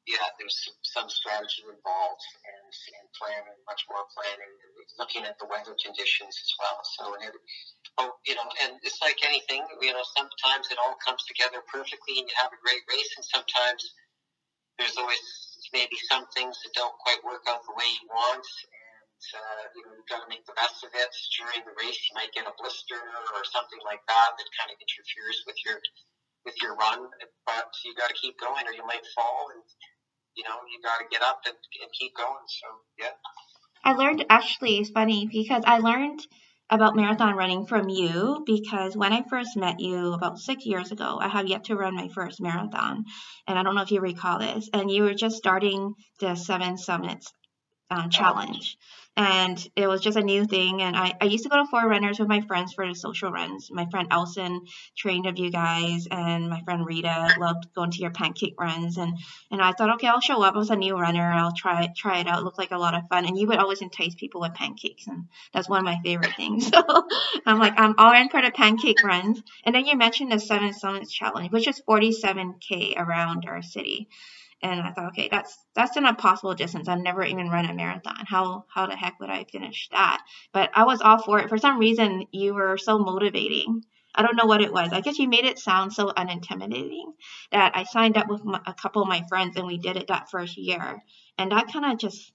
yeah, there's some strategy involved and, and planning, much more planning, looking at the weather conditions as well. So, and it, oh, you know, and it's like anything, you know, sometimes it all comes together perfectly and you have a great race, and sometimes there's always maybe some things that don't quite work out the way you want. And, uh, you know, you've got to make the best of it. During the race, you might get a blister or something like that that kind of interferes with your with your run, but you got to keep going or you might fall and you know, you got to get up and, and keep going. So, yeah. I learned actually, it's funny because I learned about marathon running from you because when I first met you about six years ago, I have yet to run my first marathon. And I don't know if you recall this. And you were just starting the Seven Summits uh, challenge and it was just a new thing. And I, I used to go to Forerunners with my friends for the social runs. My friend Elson trained of you guys, and my friend Rita loved going to your pancake runs. And and I thought, okay, I'll show up. I was a new runner. I'll try try it out. It looked like a lot of fun. And you would always entice people with pancakes, and that's one of my favorite things. <laughs> So I'm like, I'm all in for the pancake runs. And then you mentioned the Seven Summits Challenge, which is 47k around our city. And I thought, okay, that's that's an impossible distance. I've never even run a marathon. How how the heck would I finish that? But I was all for it. For some reason, you were so motivating. I don't know what it was. I guess you made it sound so unintimidating that I signed up with my, a couple of my friends and we did it that first year. And that kind of just,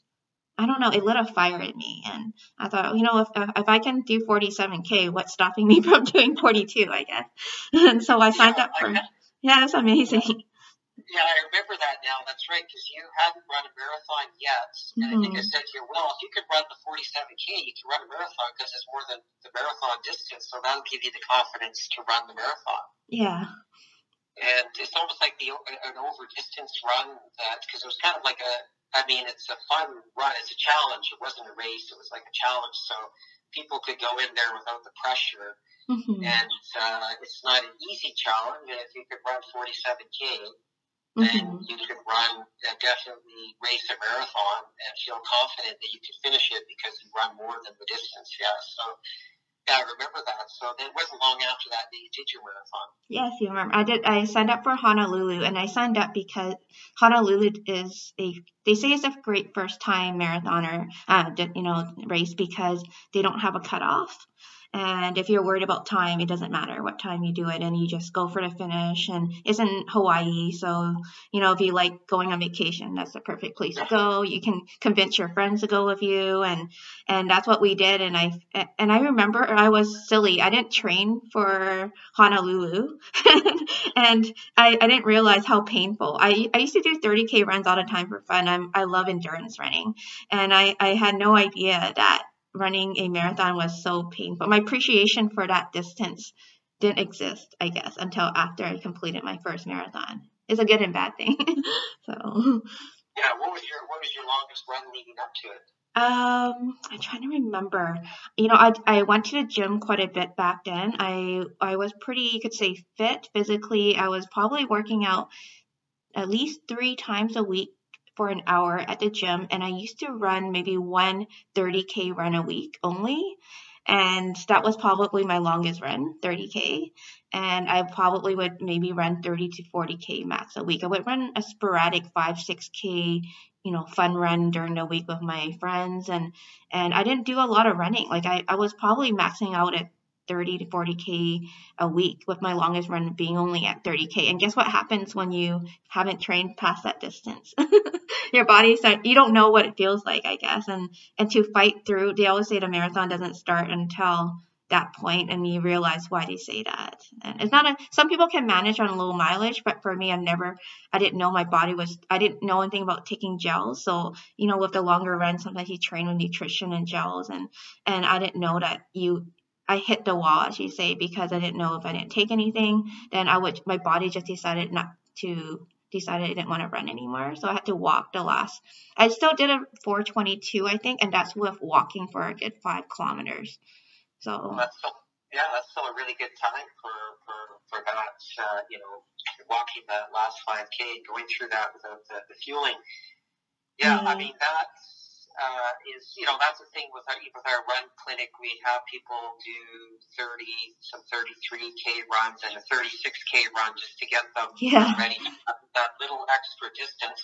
I don't know, it lit a fire in me. And I thought, you know, if, if I can do 47K, what's stopping me <laughs> from doing 42, I guess. <laughs> And so I signed up <laughs> for, yeah, that's amazing. Yeah, I remember that now. That's right, because you hadn't run a marathon yet. And mm-hmm. I think I mm-hmm. said to you, well, if you could run the 47K, you can run a marathon because it's more than the marathon distance. So that'll give you the confidence to run the marathon. Yeah. And it's almost like the an over distance run that, because it was kind of like a, I mean, it's a fun run. It's a challenge. It wasn't a race. It was like a challenge. So people could go in there without the pressure. Mm-hmm. And uh, it's not an easy challenge. And if you could run 47K, then mm-hmm. you can run uh, definitely race a marathon and feel confident that you can finish it because you run more than the distance. Yeah. So yeah, I remember that. So it wasn't long after that that you did your marathon. Yes, you remember. I did. I signed up for Honolulu, and I signed up because Honolulu is a. They say it's a great first time marathoner, uh, you know, race because they don't have a cutoff. And if you're worried about time, it doesn't matter what time you do it, and you just go for the finish. And it's in Hawaii, so you know if you like going on vacation, that's the perfect place to go. You can convince your friends to go with you, and and that's what we did. And I and I remember I was silly. I didn't train for Honolulu, <laughs> and I, I didn't realize how painful. I I used to do 30k runs all the time for fun. I'm I love endurance running, and I I had no idea that running a marathon was so painful. My appreciation for that distance didn't exist, I guess, until after I completed my first marathon. It's a good and bad thing. <laughs> so. Yeah, what was your what was your longest run leading up to it? Um, I'm trying to remember. You know, I I went to the gym quite a bit back then. I I was pretty, you could say, fit physically. I was probably working out at least three times a week for an hour at the gym and I used to run maybe one 30k run a week only and that was probably my longest run 30k and I probably would maybe run 30 to 40k max a week. I would run a sporadic 5 6k you know fun run during the week with my friends and and I didn't do a lot of running. Like I, I was probably maxing out at 30 to 40k a week with my longest run being only at 30k and guess what happens when you haven't trained past that distance? <laughs> Your body you don't know what it feels like i guess. And and to fight through they always say the marathon doesn't start until that point and you realize why they say that. And it's not a some people can manage on low mileage but for me i never i didn't know my body was i didn't know anything about taking gels. So you know with the longer run sometimes you train with nutrition and gels and and i didn't know that you I hit the wall, as you say, because I didn't know if I didn't take anything, then I would my body just decided not to decide I didn't want to run anymore. So I had to walk the last. I still did a 422, I think, and that's with walking for a good five kilometers. So that's still, yeah, that's still a really good time for for, for that. Uh, you know, walking that last 5K, going through that without the, the fueling. Yeah, mm-hmm. I mean that's uh, is, you know, that's the thing with our, with our run clinic. We have people do 30, some 33K runs and a 36K run just to get them yeah. ready. That little extra distance.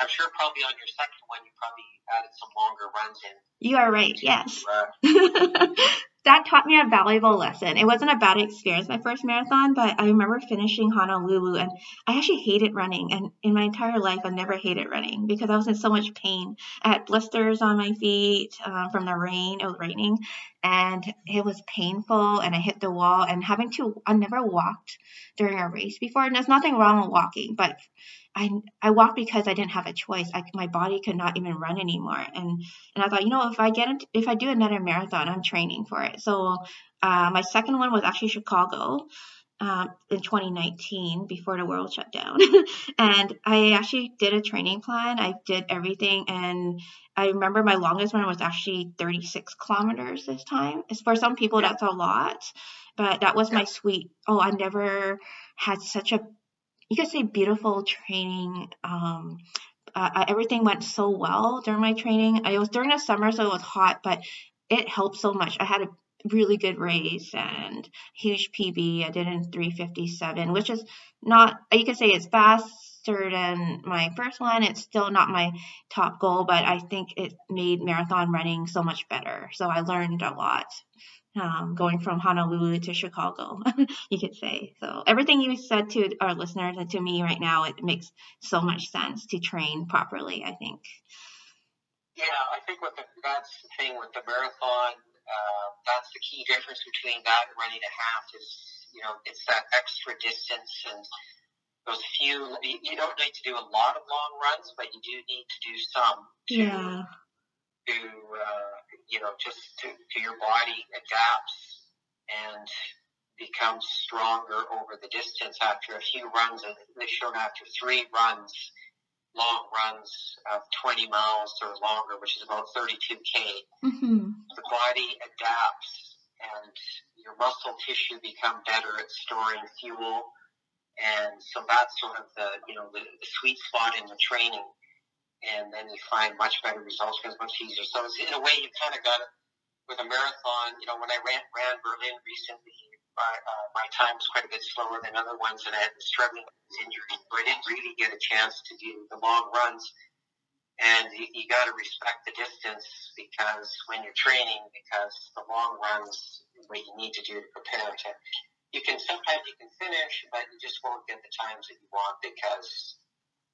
I'm sure probably on your second one, you probably added some longer runs in. You are right, to, yes. Uh, <laughs> that taught me a valuable lesson. It wasn't a bad experience my first marathon, but I remember finishing Honolulu and I actually hated running. And in my entire life, I never hated running because I was in so much pain. I had blisters on my feet uh, from the rain. It was raining and it was painful and I hit the wall and having to, I never walked during a race before. And there's nothing wrong with walking, but I, I walked because I didn't have a choice. I, my body could not even run anymore. And, and I thought, you know, if I get, if I do another marathon, I'm training for it. So, uh, my second one was actually Chicago. Um, in 2019 before the world shut down. <laughs> and I actually did a training plan. I did everything. And I remember my longest run was actually 36 kilometers this time. As for some people, that's a lot, but that was my sweet. Oh, I never had such a you could say beautiful training. Um, uh, everything went so well during my training. It was during the summer, so it was hot, but it helped so much. I had a really good race and huge PB. I did in 357, which is not, you could say it's faster than my first one. It's still not my top goal, but I think it made marathon running so much better. So I learned a lot um, going from Honolulu to Chicago, <laughs> you could say. So everything you said to our listeners and to me right now, it makes so much sense to train properly. I think. Yeah, I think what the, that's the thing with the marathon. Uh, that's the key difference between that and running a half is you know it's that extra distance and those few. You don't need to do a lot of long runs, but you do need to do some. To, yeah. To uh, you know, just to, to your body adapts and becomes stronger over the distance after a few runs. And they've shown after three runs, long runs of 20 miles or longer, which is about 32K, mm-hmm. the body adapts and your muscle tissue become better at storing fuel. And so that's sort of the, you know, the, the sweet spot in the training and then you find much better results because much easier. So it's, in a way, you kind of got it with a marathon. You know, when I ran, ran Berlin recently, my, uh, my time was quite a bit slower than other ones, and I had been struggling with injuries, so I didn't really get a chance to do the long runs. And you, you got to respect the distance because when you're training, because the long runs, what you need to do to prepare to, you can sometimes you can finish, but you just won't get the times that you want because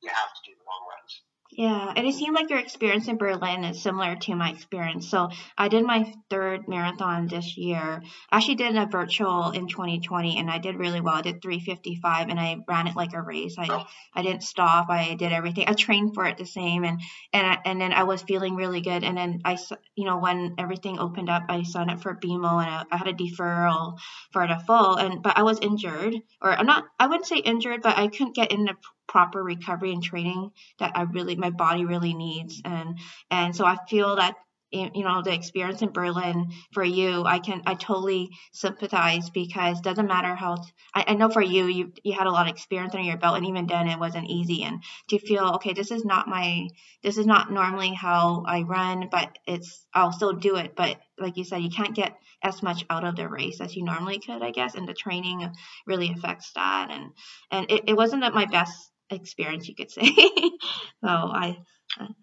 you have to do the long runs. Yeah, and it seemed like your experience in Berlin is similar to my experience. So I did my third marathon this year. I actually did a virtual in 2020, and I did really well. I did 355, and I ran it like a race. I I didn't stop. I did everything. I trained for it the same, and and I, and then I was feeling really good. And then I, you know, when everything opened up, I signed up for BMO, and I, I had a deferral for the full. And but I was injured, or I'm not. I wouldn't say injured, but I couldn't get in the proper recovery and training that I really my body really needs. And and so I feel that eh, you know the experience in Berlin for you I can I totally sympathize because doesn't matter how I, I know for you you you had a lot of experience under your belt and even then it wasn't easy. And to feel okay this is not my this is not normally how I run but it's I'll still do it. But like you said you can't get as much out of the race as you normally could I guess. And the training really affects that. And and it, it wasn't at my best experience, you could say. <laughs> so I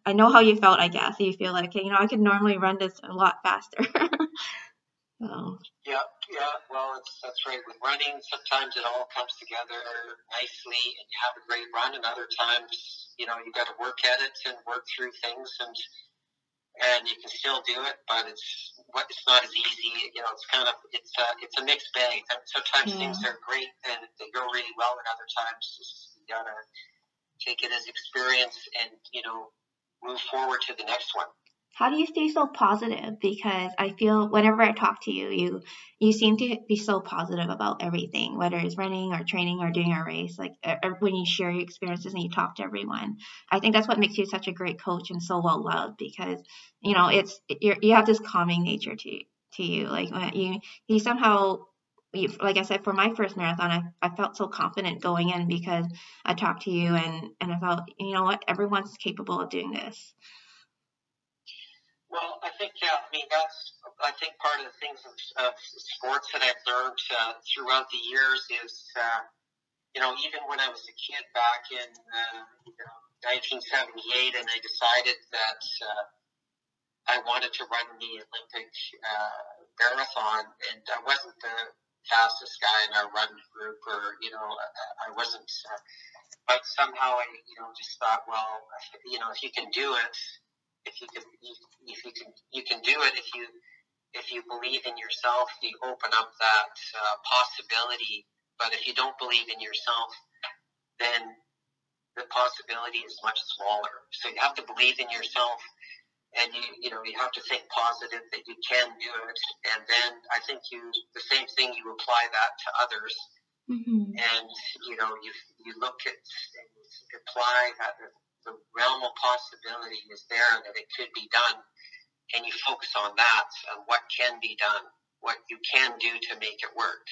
I know how you felt. I guess you feel like okay, you know I could normally run this a lot faster. <laughs> so. Yeah, yeah. Well, it's, that's right. With running, sometimes it all comes together nicely, and you have a great run, and other times, you know, you got to work at it and work through things, and and you can still do it, but it's what it's not as easy. You know, it's kind of it's a it's a mixed bag. Sometimes yeah. things are great and they go really well, and other times you gotta take it as experience and you know move forward to the next one. how do you stay so positive? Because I feel whenever I talk to you, you you seem to be so positive about everything, whether it's running or training or doing a race. Like when you share your experiences and you talk to everyone, I think that's what makes you such a great coach and so well loved. Because you know it's you you have this calming nature to to you. Like you you somehow like I said, for my first marathon, I, I felt so confident going in because I talked to you and, and I felt, you know what, everyone's capable of doing this. Well, I think yeah. I mean, that's I think part of the things of, of sports that I've learned uh, throughout the years is, uh, you know, even when I was a kid back in uh, you know, 1978, and I decided that uh, I wanted to run the Olympic uh, marathon, and I wasn't the fastest guy in our run group, or you know, I, I wasn't. Uh, but somehow I, you know, just thought, well, you know, if you can do it if you can if you can you can do it if you if you believe in yourself you open up that uh, possibility but if you don't believe in yourself then the possibility is much smaller so you have to believe in yourself and you you know you have to think positive that you can do it and then i think you the same thing you apply that to others mm-hmm. and you know you you look at and apply that the realm of possibility is there that it could be done, and you focus on that and what can be done, what you can do to make it work.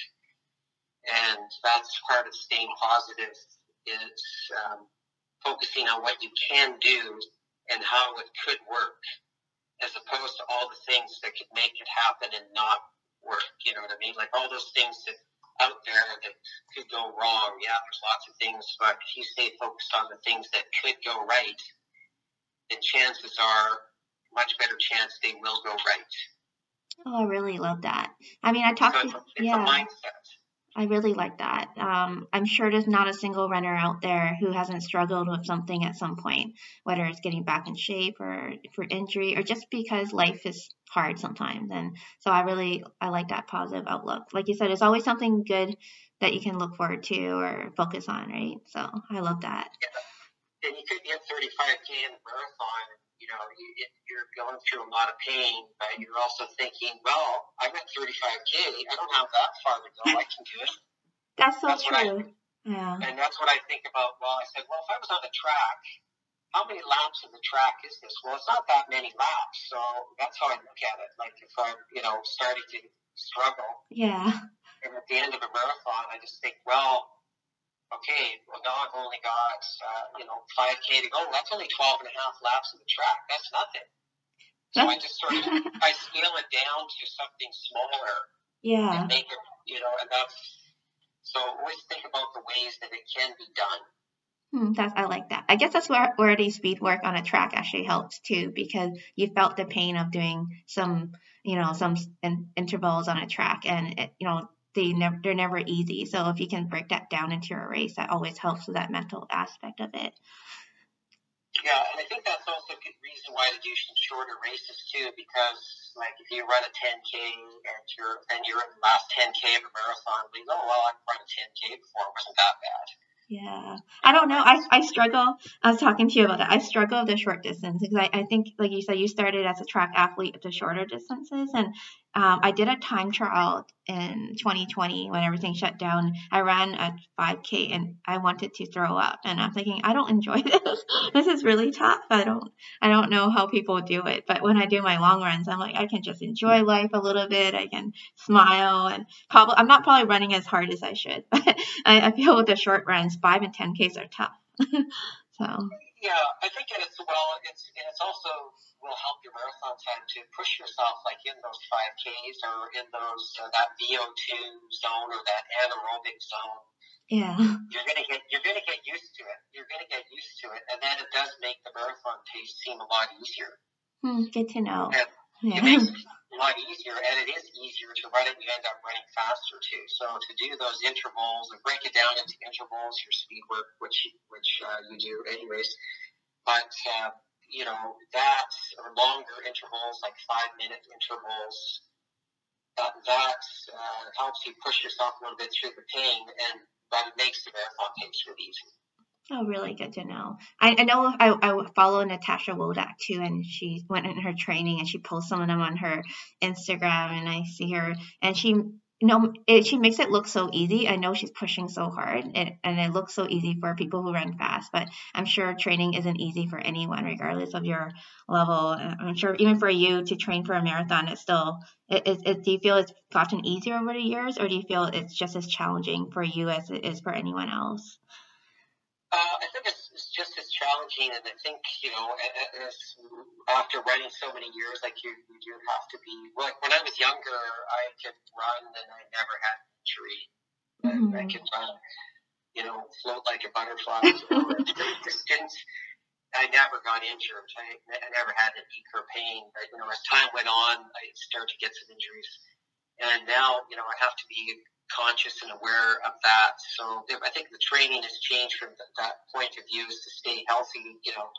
And that's part of staying positive is um, focusing on what you can do and how it could work, as opposed to all the things that could make it happen and not work. You know what I mean? Like all those things that out there that could go wrong. Yeah, there's lots of things, but if you stay focused on the things that could go right, then chances are much better chance they will go right. Oh, I really love that. I mean, I talked so to it's yeah. I really like that. Um, I'm sure there's not a single runner out there who hasn't struggled with something at some point, whether it's getting back in shape or for injury or just because life is hard sometimes. And so I really I like that positive outlook. Like you said, it's always something good that you can look forward to or focus on, right? So I love that. Yeah. And you could get 35k in marathon you know, you, you're going through a lot of pain, but you're also thinking, well, I'm at 35K. I don't have that far to go. I can do it. That's so that's true. I, yeah. And that's what I think about. Well, I said, well, if I was on the track, how many laps of the track is this? Well, it's not that many laps. So that's how I look at it. Like if I'm, you know, starting to struggle. Yeah. And at the end of a marathon, I just think, well, okay, well, now I've only got, uh, you know, 5K to go. That's only 12 and a half laps of the track. That's nothing. So I just sort of, <laughs> I scale it down to something smaller. Yeah. And make it, you know, and that's, so always think about the ways that it can be done. Hmm, that's I like that. I guess that's where where the speed work on a track actually helps too, because you felt the pain of doing some, you know, some in, intervals on a track, and it, you know, they never they're never easy. So if you can break that down into your race, that always helps with that mental aspect of it. Yeah, and I think that's also a good reason why to do some shorter races too, because like if you run a 10k and you're and you're in the last 10k of a marathon, we go, well, I've run a 10k before, it wasn't that bad. Yeah. I don't know. I, I struggle. I was talking to you about that. I struggle with the short distance because I, I think, like you said, you started as a track athlete at the shorter distances. And um, I did a time trial in 2020 when everything shut down. I ran a 5K and I wanted to throw up. And I'm thinking, I don't enjoy <laughs> this. this is really tough. I don't, I don't know how people do it. But when I do my long runs, I'm like, I can just enjoy life a little bit. I can smile and probably, I'm not probably running as hard as I should. <laughs> But I, I feel with the short runs, five and 10Ks are tough. <laughs> so. Yeah, I think it's well. It's it's also will help your marathon time to push yourself like in those 5Ks or in those uh, that VO2 zone or that anaerobic zone. Yeah. You're gonna get you're gonna get used to it. You're gonna get used to it, and then it does make the marathon pace seem a lot easier. Hmm, good to know. And yeah. It makes it <laughs> a lot easier, and it is easier to run it. You end up running faster too. So to do those intervals and break it down into intervals, your speed work, which which uh, you do anyways, but uh, you know that or longer intervals, like five minute intervals, that that uh, helps you push yourself a little bit through the pain, and it makes the marathon pace really easy. Oh, really good to know. I, I know I, I follow Natasha Wodak too, and she went in her training and she posts some of them on her Instagram, and I see her, and she know, it, she makes it look so easy. I know she's pushing so hard, and, and it looks so easy for people who run fast. But I'm sure training isn't easy for anyone, regardless of your level. I'm sure even for you to train for a marathon, it's still. It, it, it, do you feel it's gotten easier over the years, or do you feel it's just as challenging for you as it is for anyone else? Uh, I think it's just as challenging, and I think you know, as, after running so many years, like you, you do have to be. Like when I was younger, I could run, and I never had an injury. Mm-hmm. I, I could run, you know, float like a butterfly. You know, distance. I never got injured. I, I never had an ache or pain. But, you know, as time went on, I started to get some injuries, and now you know I have to be conscious and aware of that. So I think the training has changed from that point of view is to stay healthy, you know.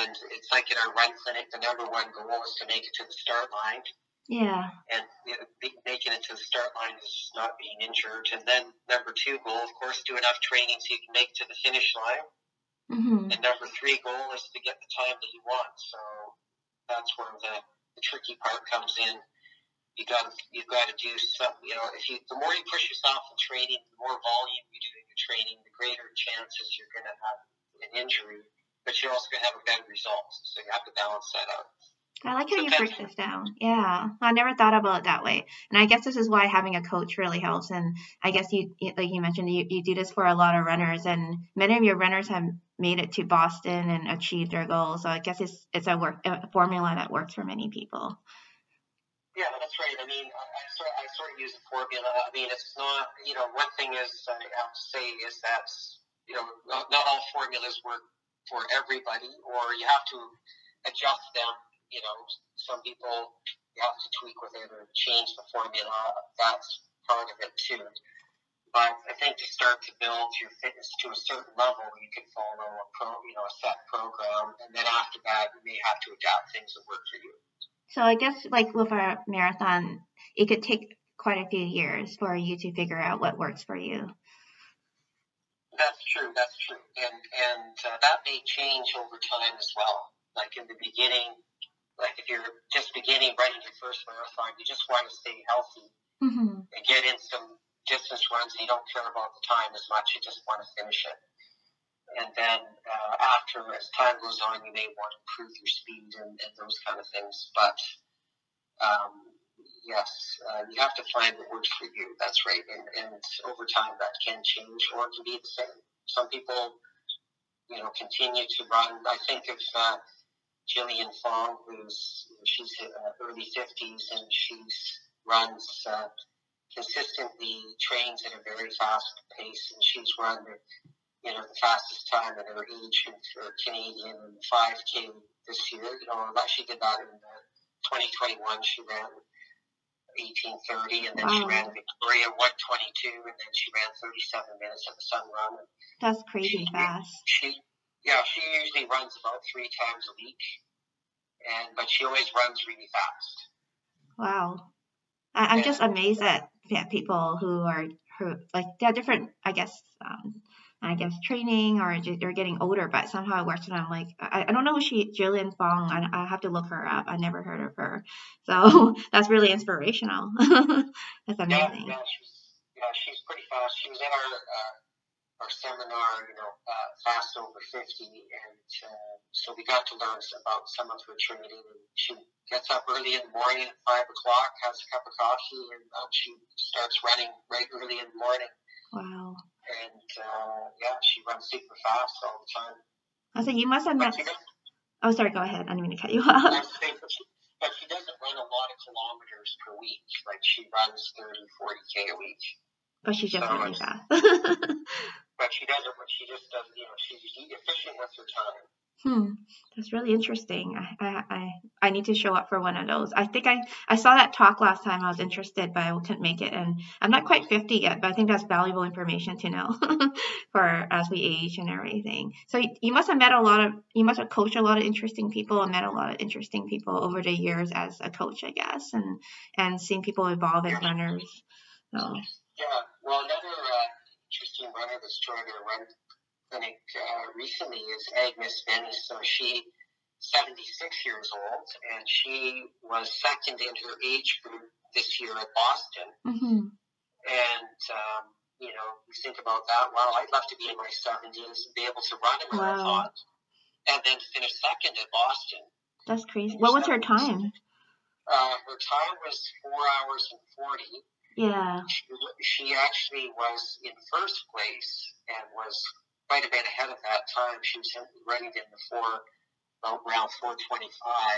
And it's like in our run clinic, the number one goal is to make it to the start line. Yeah. And you know, making it to the start line is not being injured. And then number two goal, of course, do enough training so you can make it to the finish line. Mm-hmm. And number three goal is to get the time that you want. So that's where the, the tricky part comes in you got you've got to do some. You know, if you the more you push yourself in training, the more volume you do in your training, the greater chances you're going to have an injury. But you're also going to have a better result. So you have to balance that out. I like how you break this down. Yeah, I never thought about it that way, and I guess this is why having a coach really helps. And I guess you, like you mentioned, you, you do this for a lot of runners, and many of your runners have made it to Boston and achieved their goals. So I guess it's it's a work a formula that works for many people. Yeah, that's right. I mean, I, I, sort, I sort of use a formula. I mean, it's not, you know, one thing is I have to say is that, you know, not, not all formulas work for everybody, or you have to adjust them. You know, some people you have to tweak with it or change the formula. That's part of it too. But I think to start to build your fitness to a certain level, you can follow a pro, you know, a set program, and then after that, you may have to adapt things that work for you. So I guess like with a marathon, it could take quite a few years for you to figure out what works for you. That's true. That's true, and and uh, that may change over time as well. Like in the beginning, like if you're just beginning running your first marathon, you just want to stay healthy mm-hmm. and get in some distance runs. And you don't care about the time as much. You just want to finish it and then uh, after, as time goes on, you may want to improve your speed and, and those kind of things. But um, yes, uh, you have to find what works for you. That's right, and, and over time that can change or it can be the same. Some people, you know, continue to run. I think of uh, Jillian Fong, who's she's uh, early fifties and she's runs uh, consistently, trains at a very fast pace, and she's run you know, the fastest time at her age for Canadian 5K this year. You know, But she did that in uh, 2021. She ran 1830, and then wow. she ran Victoria 122, and then she ran 37 minutes at the Sun Run. That's crazy she, fast. She, yeah, she usually runs about three times a week, and but she always runs really fast. Wow, I, am just amazed at yeah, people who are who like they have different, I guess. Um, I guess training or they're getting older, but somehow it works. And I'm like, I, I don't know who she, Jillian Fong. I, I have to look her up. I never heard of her. So <laughs> that's really inspirational. <laughs> that's amazing. Yeah, yeah, she's, yeah, she's pretty fast. She was in our, uh, our seminar, you know, uh, fast over 50. And uh, so we got to learn about some of her training. And she gets up early in the morning at 5 o'clock, has a cup of coffee, and she starts running right early in the morning. Wow and uh, yeah, she runs super fast all the time. I said you must have met. Oh, sorry. Go ahead. I didn't mean to cut you <laughs> off. but, she, but she doesn't run a lot of kilometers per week. Like she runs 30, 40 k a week. But she's just so really fast. <laughs> but she doesn't. But she just does. You know, she's efficient with her time. Hmm, that's really interesting. I, I, I, need to show up for one of those. I think I, I saw that talk last time. I was interested, but I couldn't make it. And I'm not quite 50 yet, but I think that's valuable information to know <laughs> for as we age and everything. So you, you must have met a lot of, you must have coached a lot of interesting people and met a lot of interesting people over the years as a coach, I guess, and and seen people evolve as runners. So. Yeah. Well, another uh, interesting runner that's trying to run clinic uh, recently is Agnes Benny. So she 76 years old, and she was second in her age group this year at Boston. Mm-hmm. And um, you know, you think about that. Well, I'd love to be in my 70s and be able to run a marathon, wow. and then finish second at Boston. That's crazy. What was her time? Uh, her time was four hours and forty. Yeah. She, she actually was in first place and was quite a bit ahead of that time. She was running in the four, around 425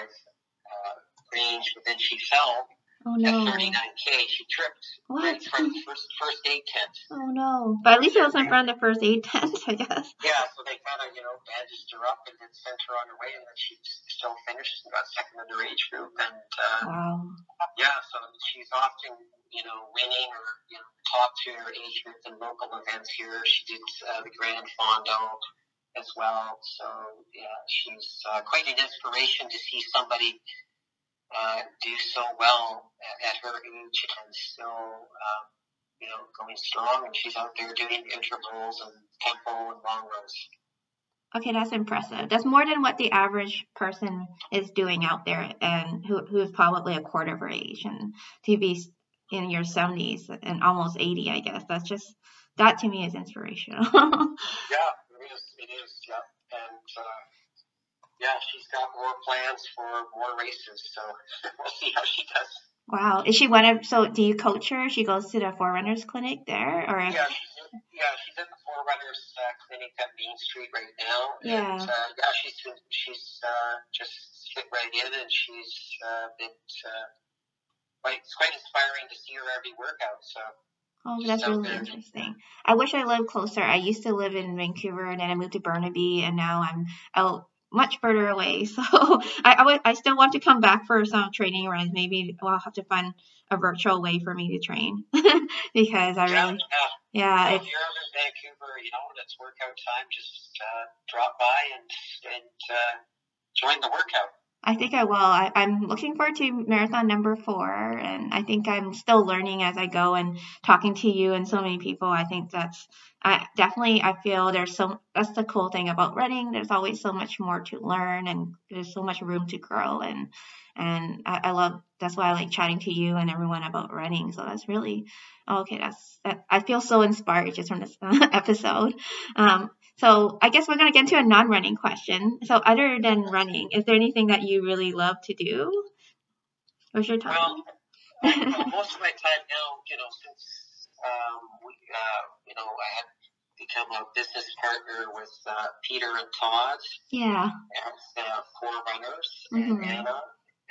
uh, range, but then she fell Oh no. At 39k, she tripped. What? Right of the first, first aid tent. Oh no. But at least it was in front of the first aid tent, I guess. Yeah, so they kind of, you know, bandaged her up and then sent her on her way, and then she still finished and got second in her age group. And uh, wow. Yeah, so she's often, you know, winning or, you know, top to her age group in local events here. She did uh, the Gran Fondo as well. So, yeah, she's uh, quite an inspiration to see somebody uh, do so well at, at her age and still, um, you know, going strong. And she's out there doing intervals and tempo and long runs. Okay, that's impressive. That's more than what the average person is doing out there, and who who is probably a quarter of her age, and to be in your seventies and almost eighty, I guess that's just that to me is inspirational. <laughs> yeah, it is. It is. Yeah, and uh, yeah, she's got more plans for more races, so <laughs> we'll see how she does. Wow, is she one of? So, do you coach her? She goes to the Forerunners Clinic there, or? Yeah, she's in, yeah, she's at the Forerunners uh, Clinic at Main Street right now. Yeah. And, uh, yeah, she's she's uh, just fit right in, and she's uh, been uh, quite it's quite inspiring to see her every workout. So. Oh, that's really interesting. I wish I lived closer. I used to live in Vancouver, and then I moved to Burnaby, and now I'm out much further away. <laughs> So I, I, would, I still want to come back for some training runs. Maybe I'll have to find a virtual way for me to train <laughs> because I really, yeah. yeah if, if, you're ever in Vancouver, you know, it's workout time, just uh, drop by and, and uh, join the workout. I think I will. I, am looking forward to marathon number four, and I think I'm still learning as I go and talking to you and so many people. I think that's I definitely I feel there's so that's the cool thing about running. There's always so much more to learn, and there's so much room to grow, and and I, I love that's why I like chatting to you and everyone about running. So that's really okay. That's that. I feel so inspired just from this <laughs> episode. Um, so I guess we're to get into a non-running question. So other than running, is there anything that you really love to do? What's your time? Well, well, most of my time now, you know, since um, we, uh, you know, I had become a business partner with uh, Peter and Todd. Yeah. At uh, Forerunners mm-hmm. and Anna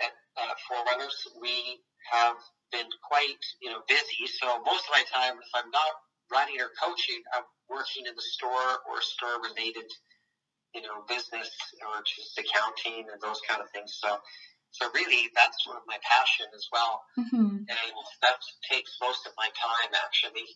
at uh, Forerunners, we have been quite, you know, busy. So most of my time, if I'm not running or coaching, I'm working in the store or store related, you know, business or just accounting and those kind of things. So, so really, that's sort of my passion as well, mm-hmm. and that takes most of my time actually.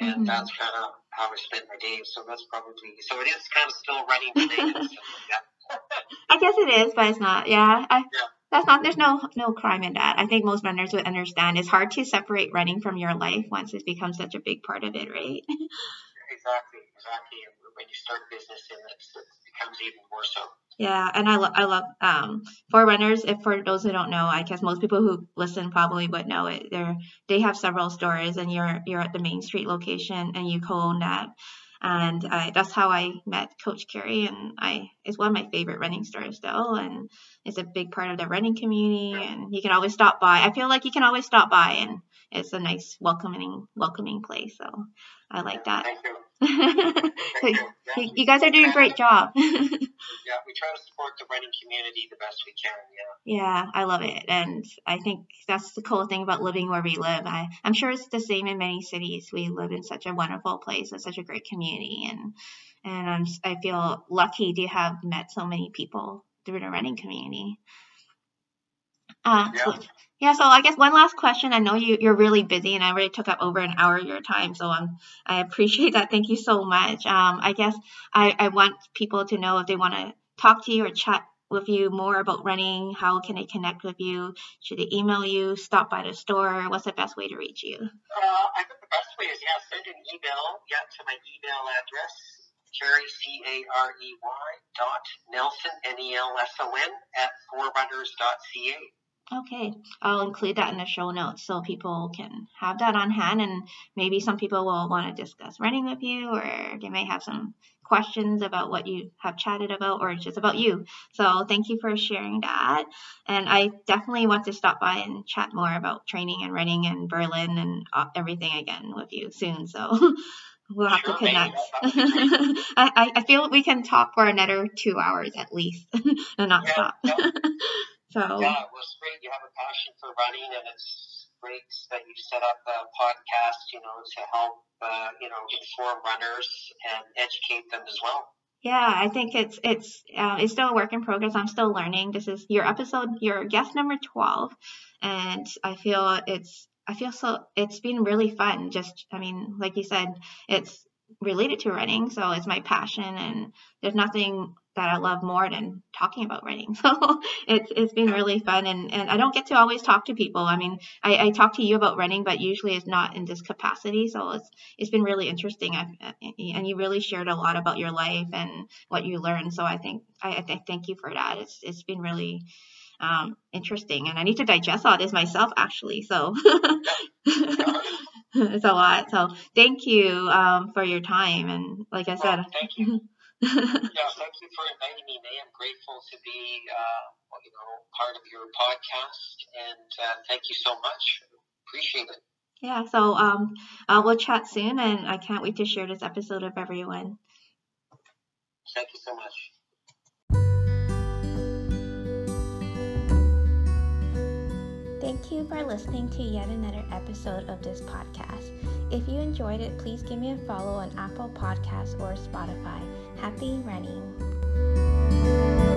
And mm-hmm. that's kind of how I spend my days. So that's probably so. It is kind of still running related. <laughs> I guess it is, but it's not. Yeah. I, yeah that's not there's no no crime in that. I think most runners would understand. It's hard to separate running from your life once it becomes such a big part of it, right? <laughs> exactly, exactly. When you start business in it, becomes even more so. Yeah, and I, lo- I love um, Forerunners. If for those who don't know, I guess most people who listen probably would know it. They they have several stores, and you're you're at the Main Street location, and you co-own that and I, that's how I met Coach Carey, and I it's one of my favorite running stores still, and it's a big part of the running community, and you can always stop by. I feel like you can always stop by, and it's a nice welcoming welcoming place. So I like that. Thank you. <laughs> Thank you. you. you. guys are doing a great job. <laughs> yeah, we try to support the running community the best we can. Yeah. Yeah, I love it, and I think that's the cool thing about living where we live. I, I'm sure it's the same in many cities. We live in such a wonderful place with such a great community, and and I'm I feel lucky to have met so many people through the running community. Uh, yeah. So, yeah, so I guess one last question. I know you, you're really busy and I already took up over an hour of your time, so um, I appreciate that. Thank you so much. Um, I guess I, I want people to know if they want to talk to you or chat with you more about running, how can they connect with you? Should they email you, stop by the store? What's the best way to reach you? Uh, I think the best way is, yeah, send an email, yeah, to my email address, Carey, C A R E Y, dot Nelson, N E L S O N, at forerunners.ca. Okay, I'll include that in the show notes so people can have that on hand, and maybe some people will want to discuss running with you, or they may have some questions about what you have chatted about, or just about you. So thank you for sharing that, and I definitely want to stop by and chat more about training and running in Berlin and uh, everything again with you soon. So. <laughs> We'll have sure, to connect. <laughs> I, I feel we can talk for another two hours at least <laughs> and not yeah, stop. So yeah, it was great. You have a passion for running, and it's great that you set up a podcast, you know, to help, uh, you know, inform runners and educate them as well. Yeah, I think it's it's uh, it's still a work in progress. I'm still learning. This is your episode, your guest number twelve, and I feel it's I feel so it's been really fun. Just I mean, like you said, it's related to running, so it's my passion, and there's nothing that I love more than talking about writing. <laughs> So it's it's been really fun, and and I don't get to always talk to people. I mean, I, I talk to you about running, but usually it's not in this capacity. So it's it's been really interesting, I've, and you really shared a lot about your life and what you learned. So I think I, I th- thank you for that. It's it's been really um, interesting, and I need to digest all this myself actually. So. <laughs> <laughs> it's a lot. So thank you um, for your time. And like I said, thank you. <laughs> yeah, thank you for inviting me, May. I'm grateful to be, uh, well, you know, part of your podcast, and uh, thank you so much. Appreciate it. Yeah, so um, uh, we'll chat soon, and I can't wait to share this episode with everyone. Thank you so much. Thank you for listening to yet another episode of this podcast. If you enjoyed it, please give me a follow on Apple Podcasts or Spotify. Happy running!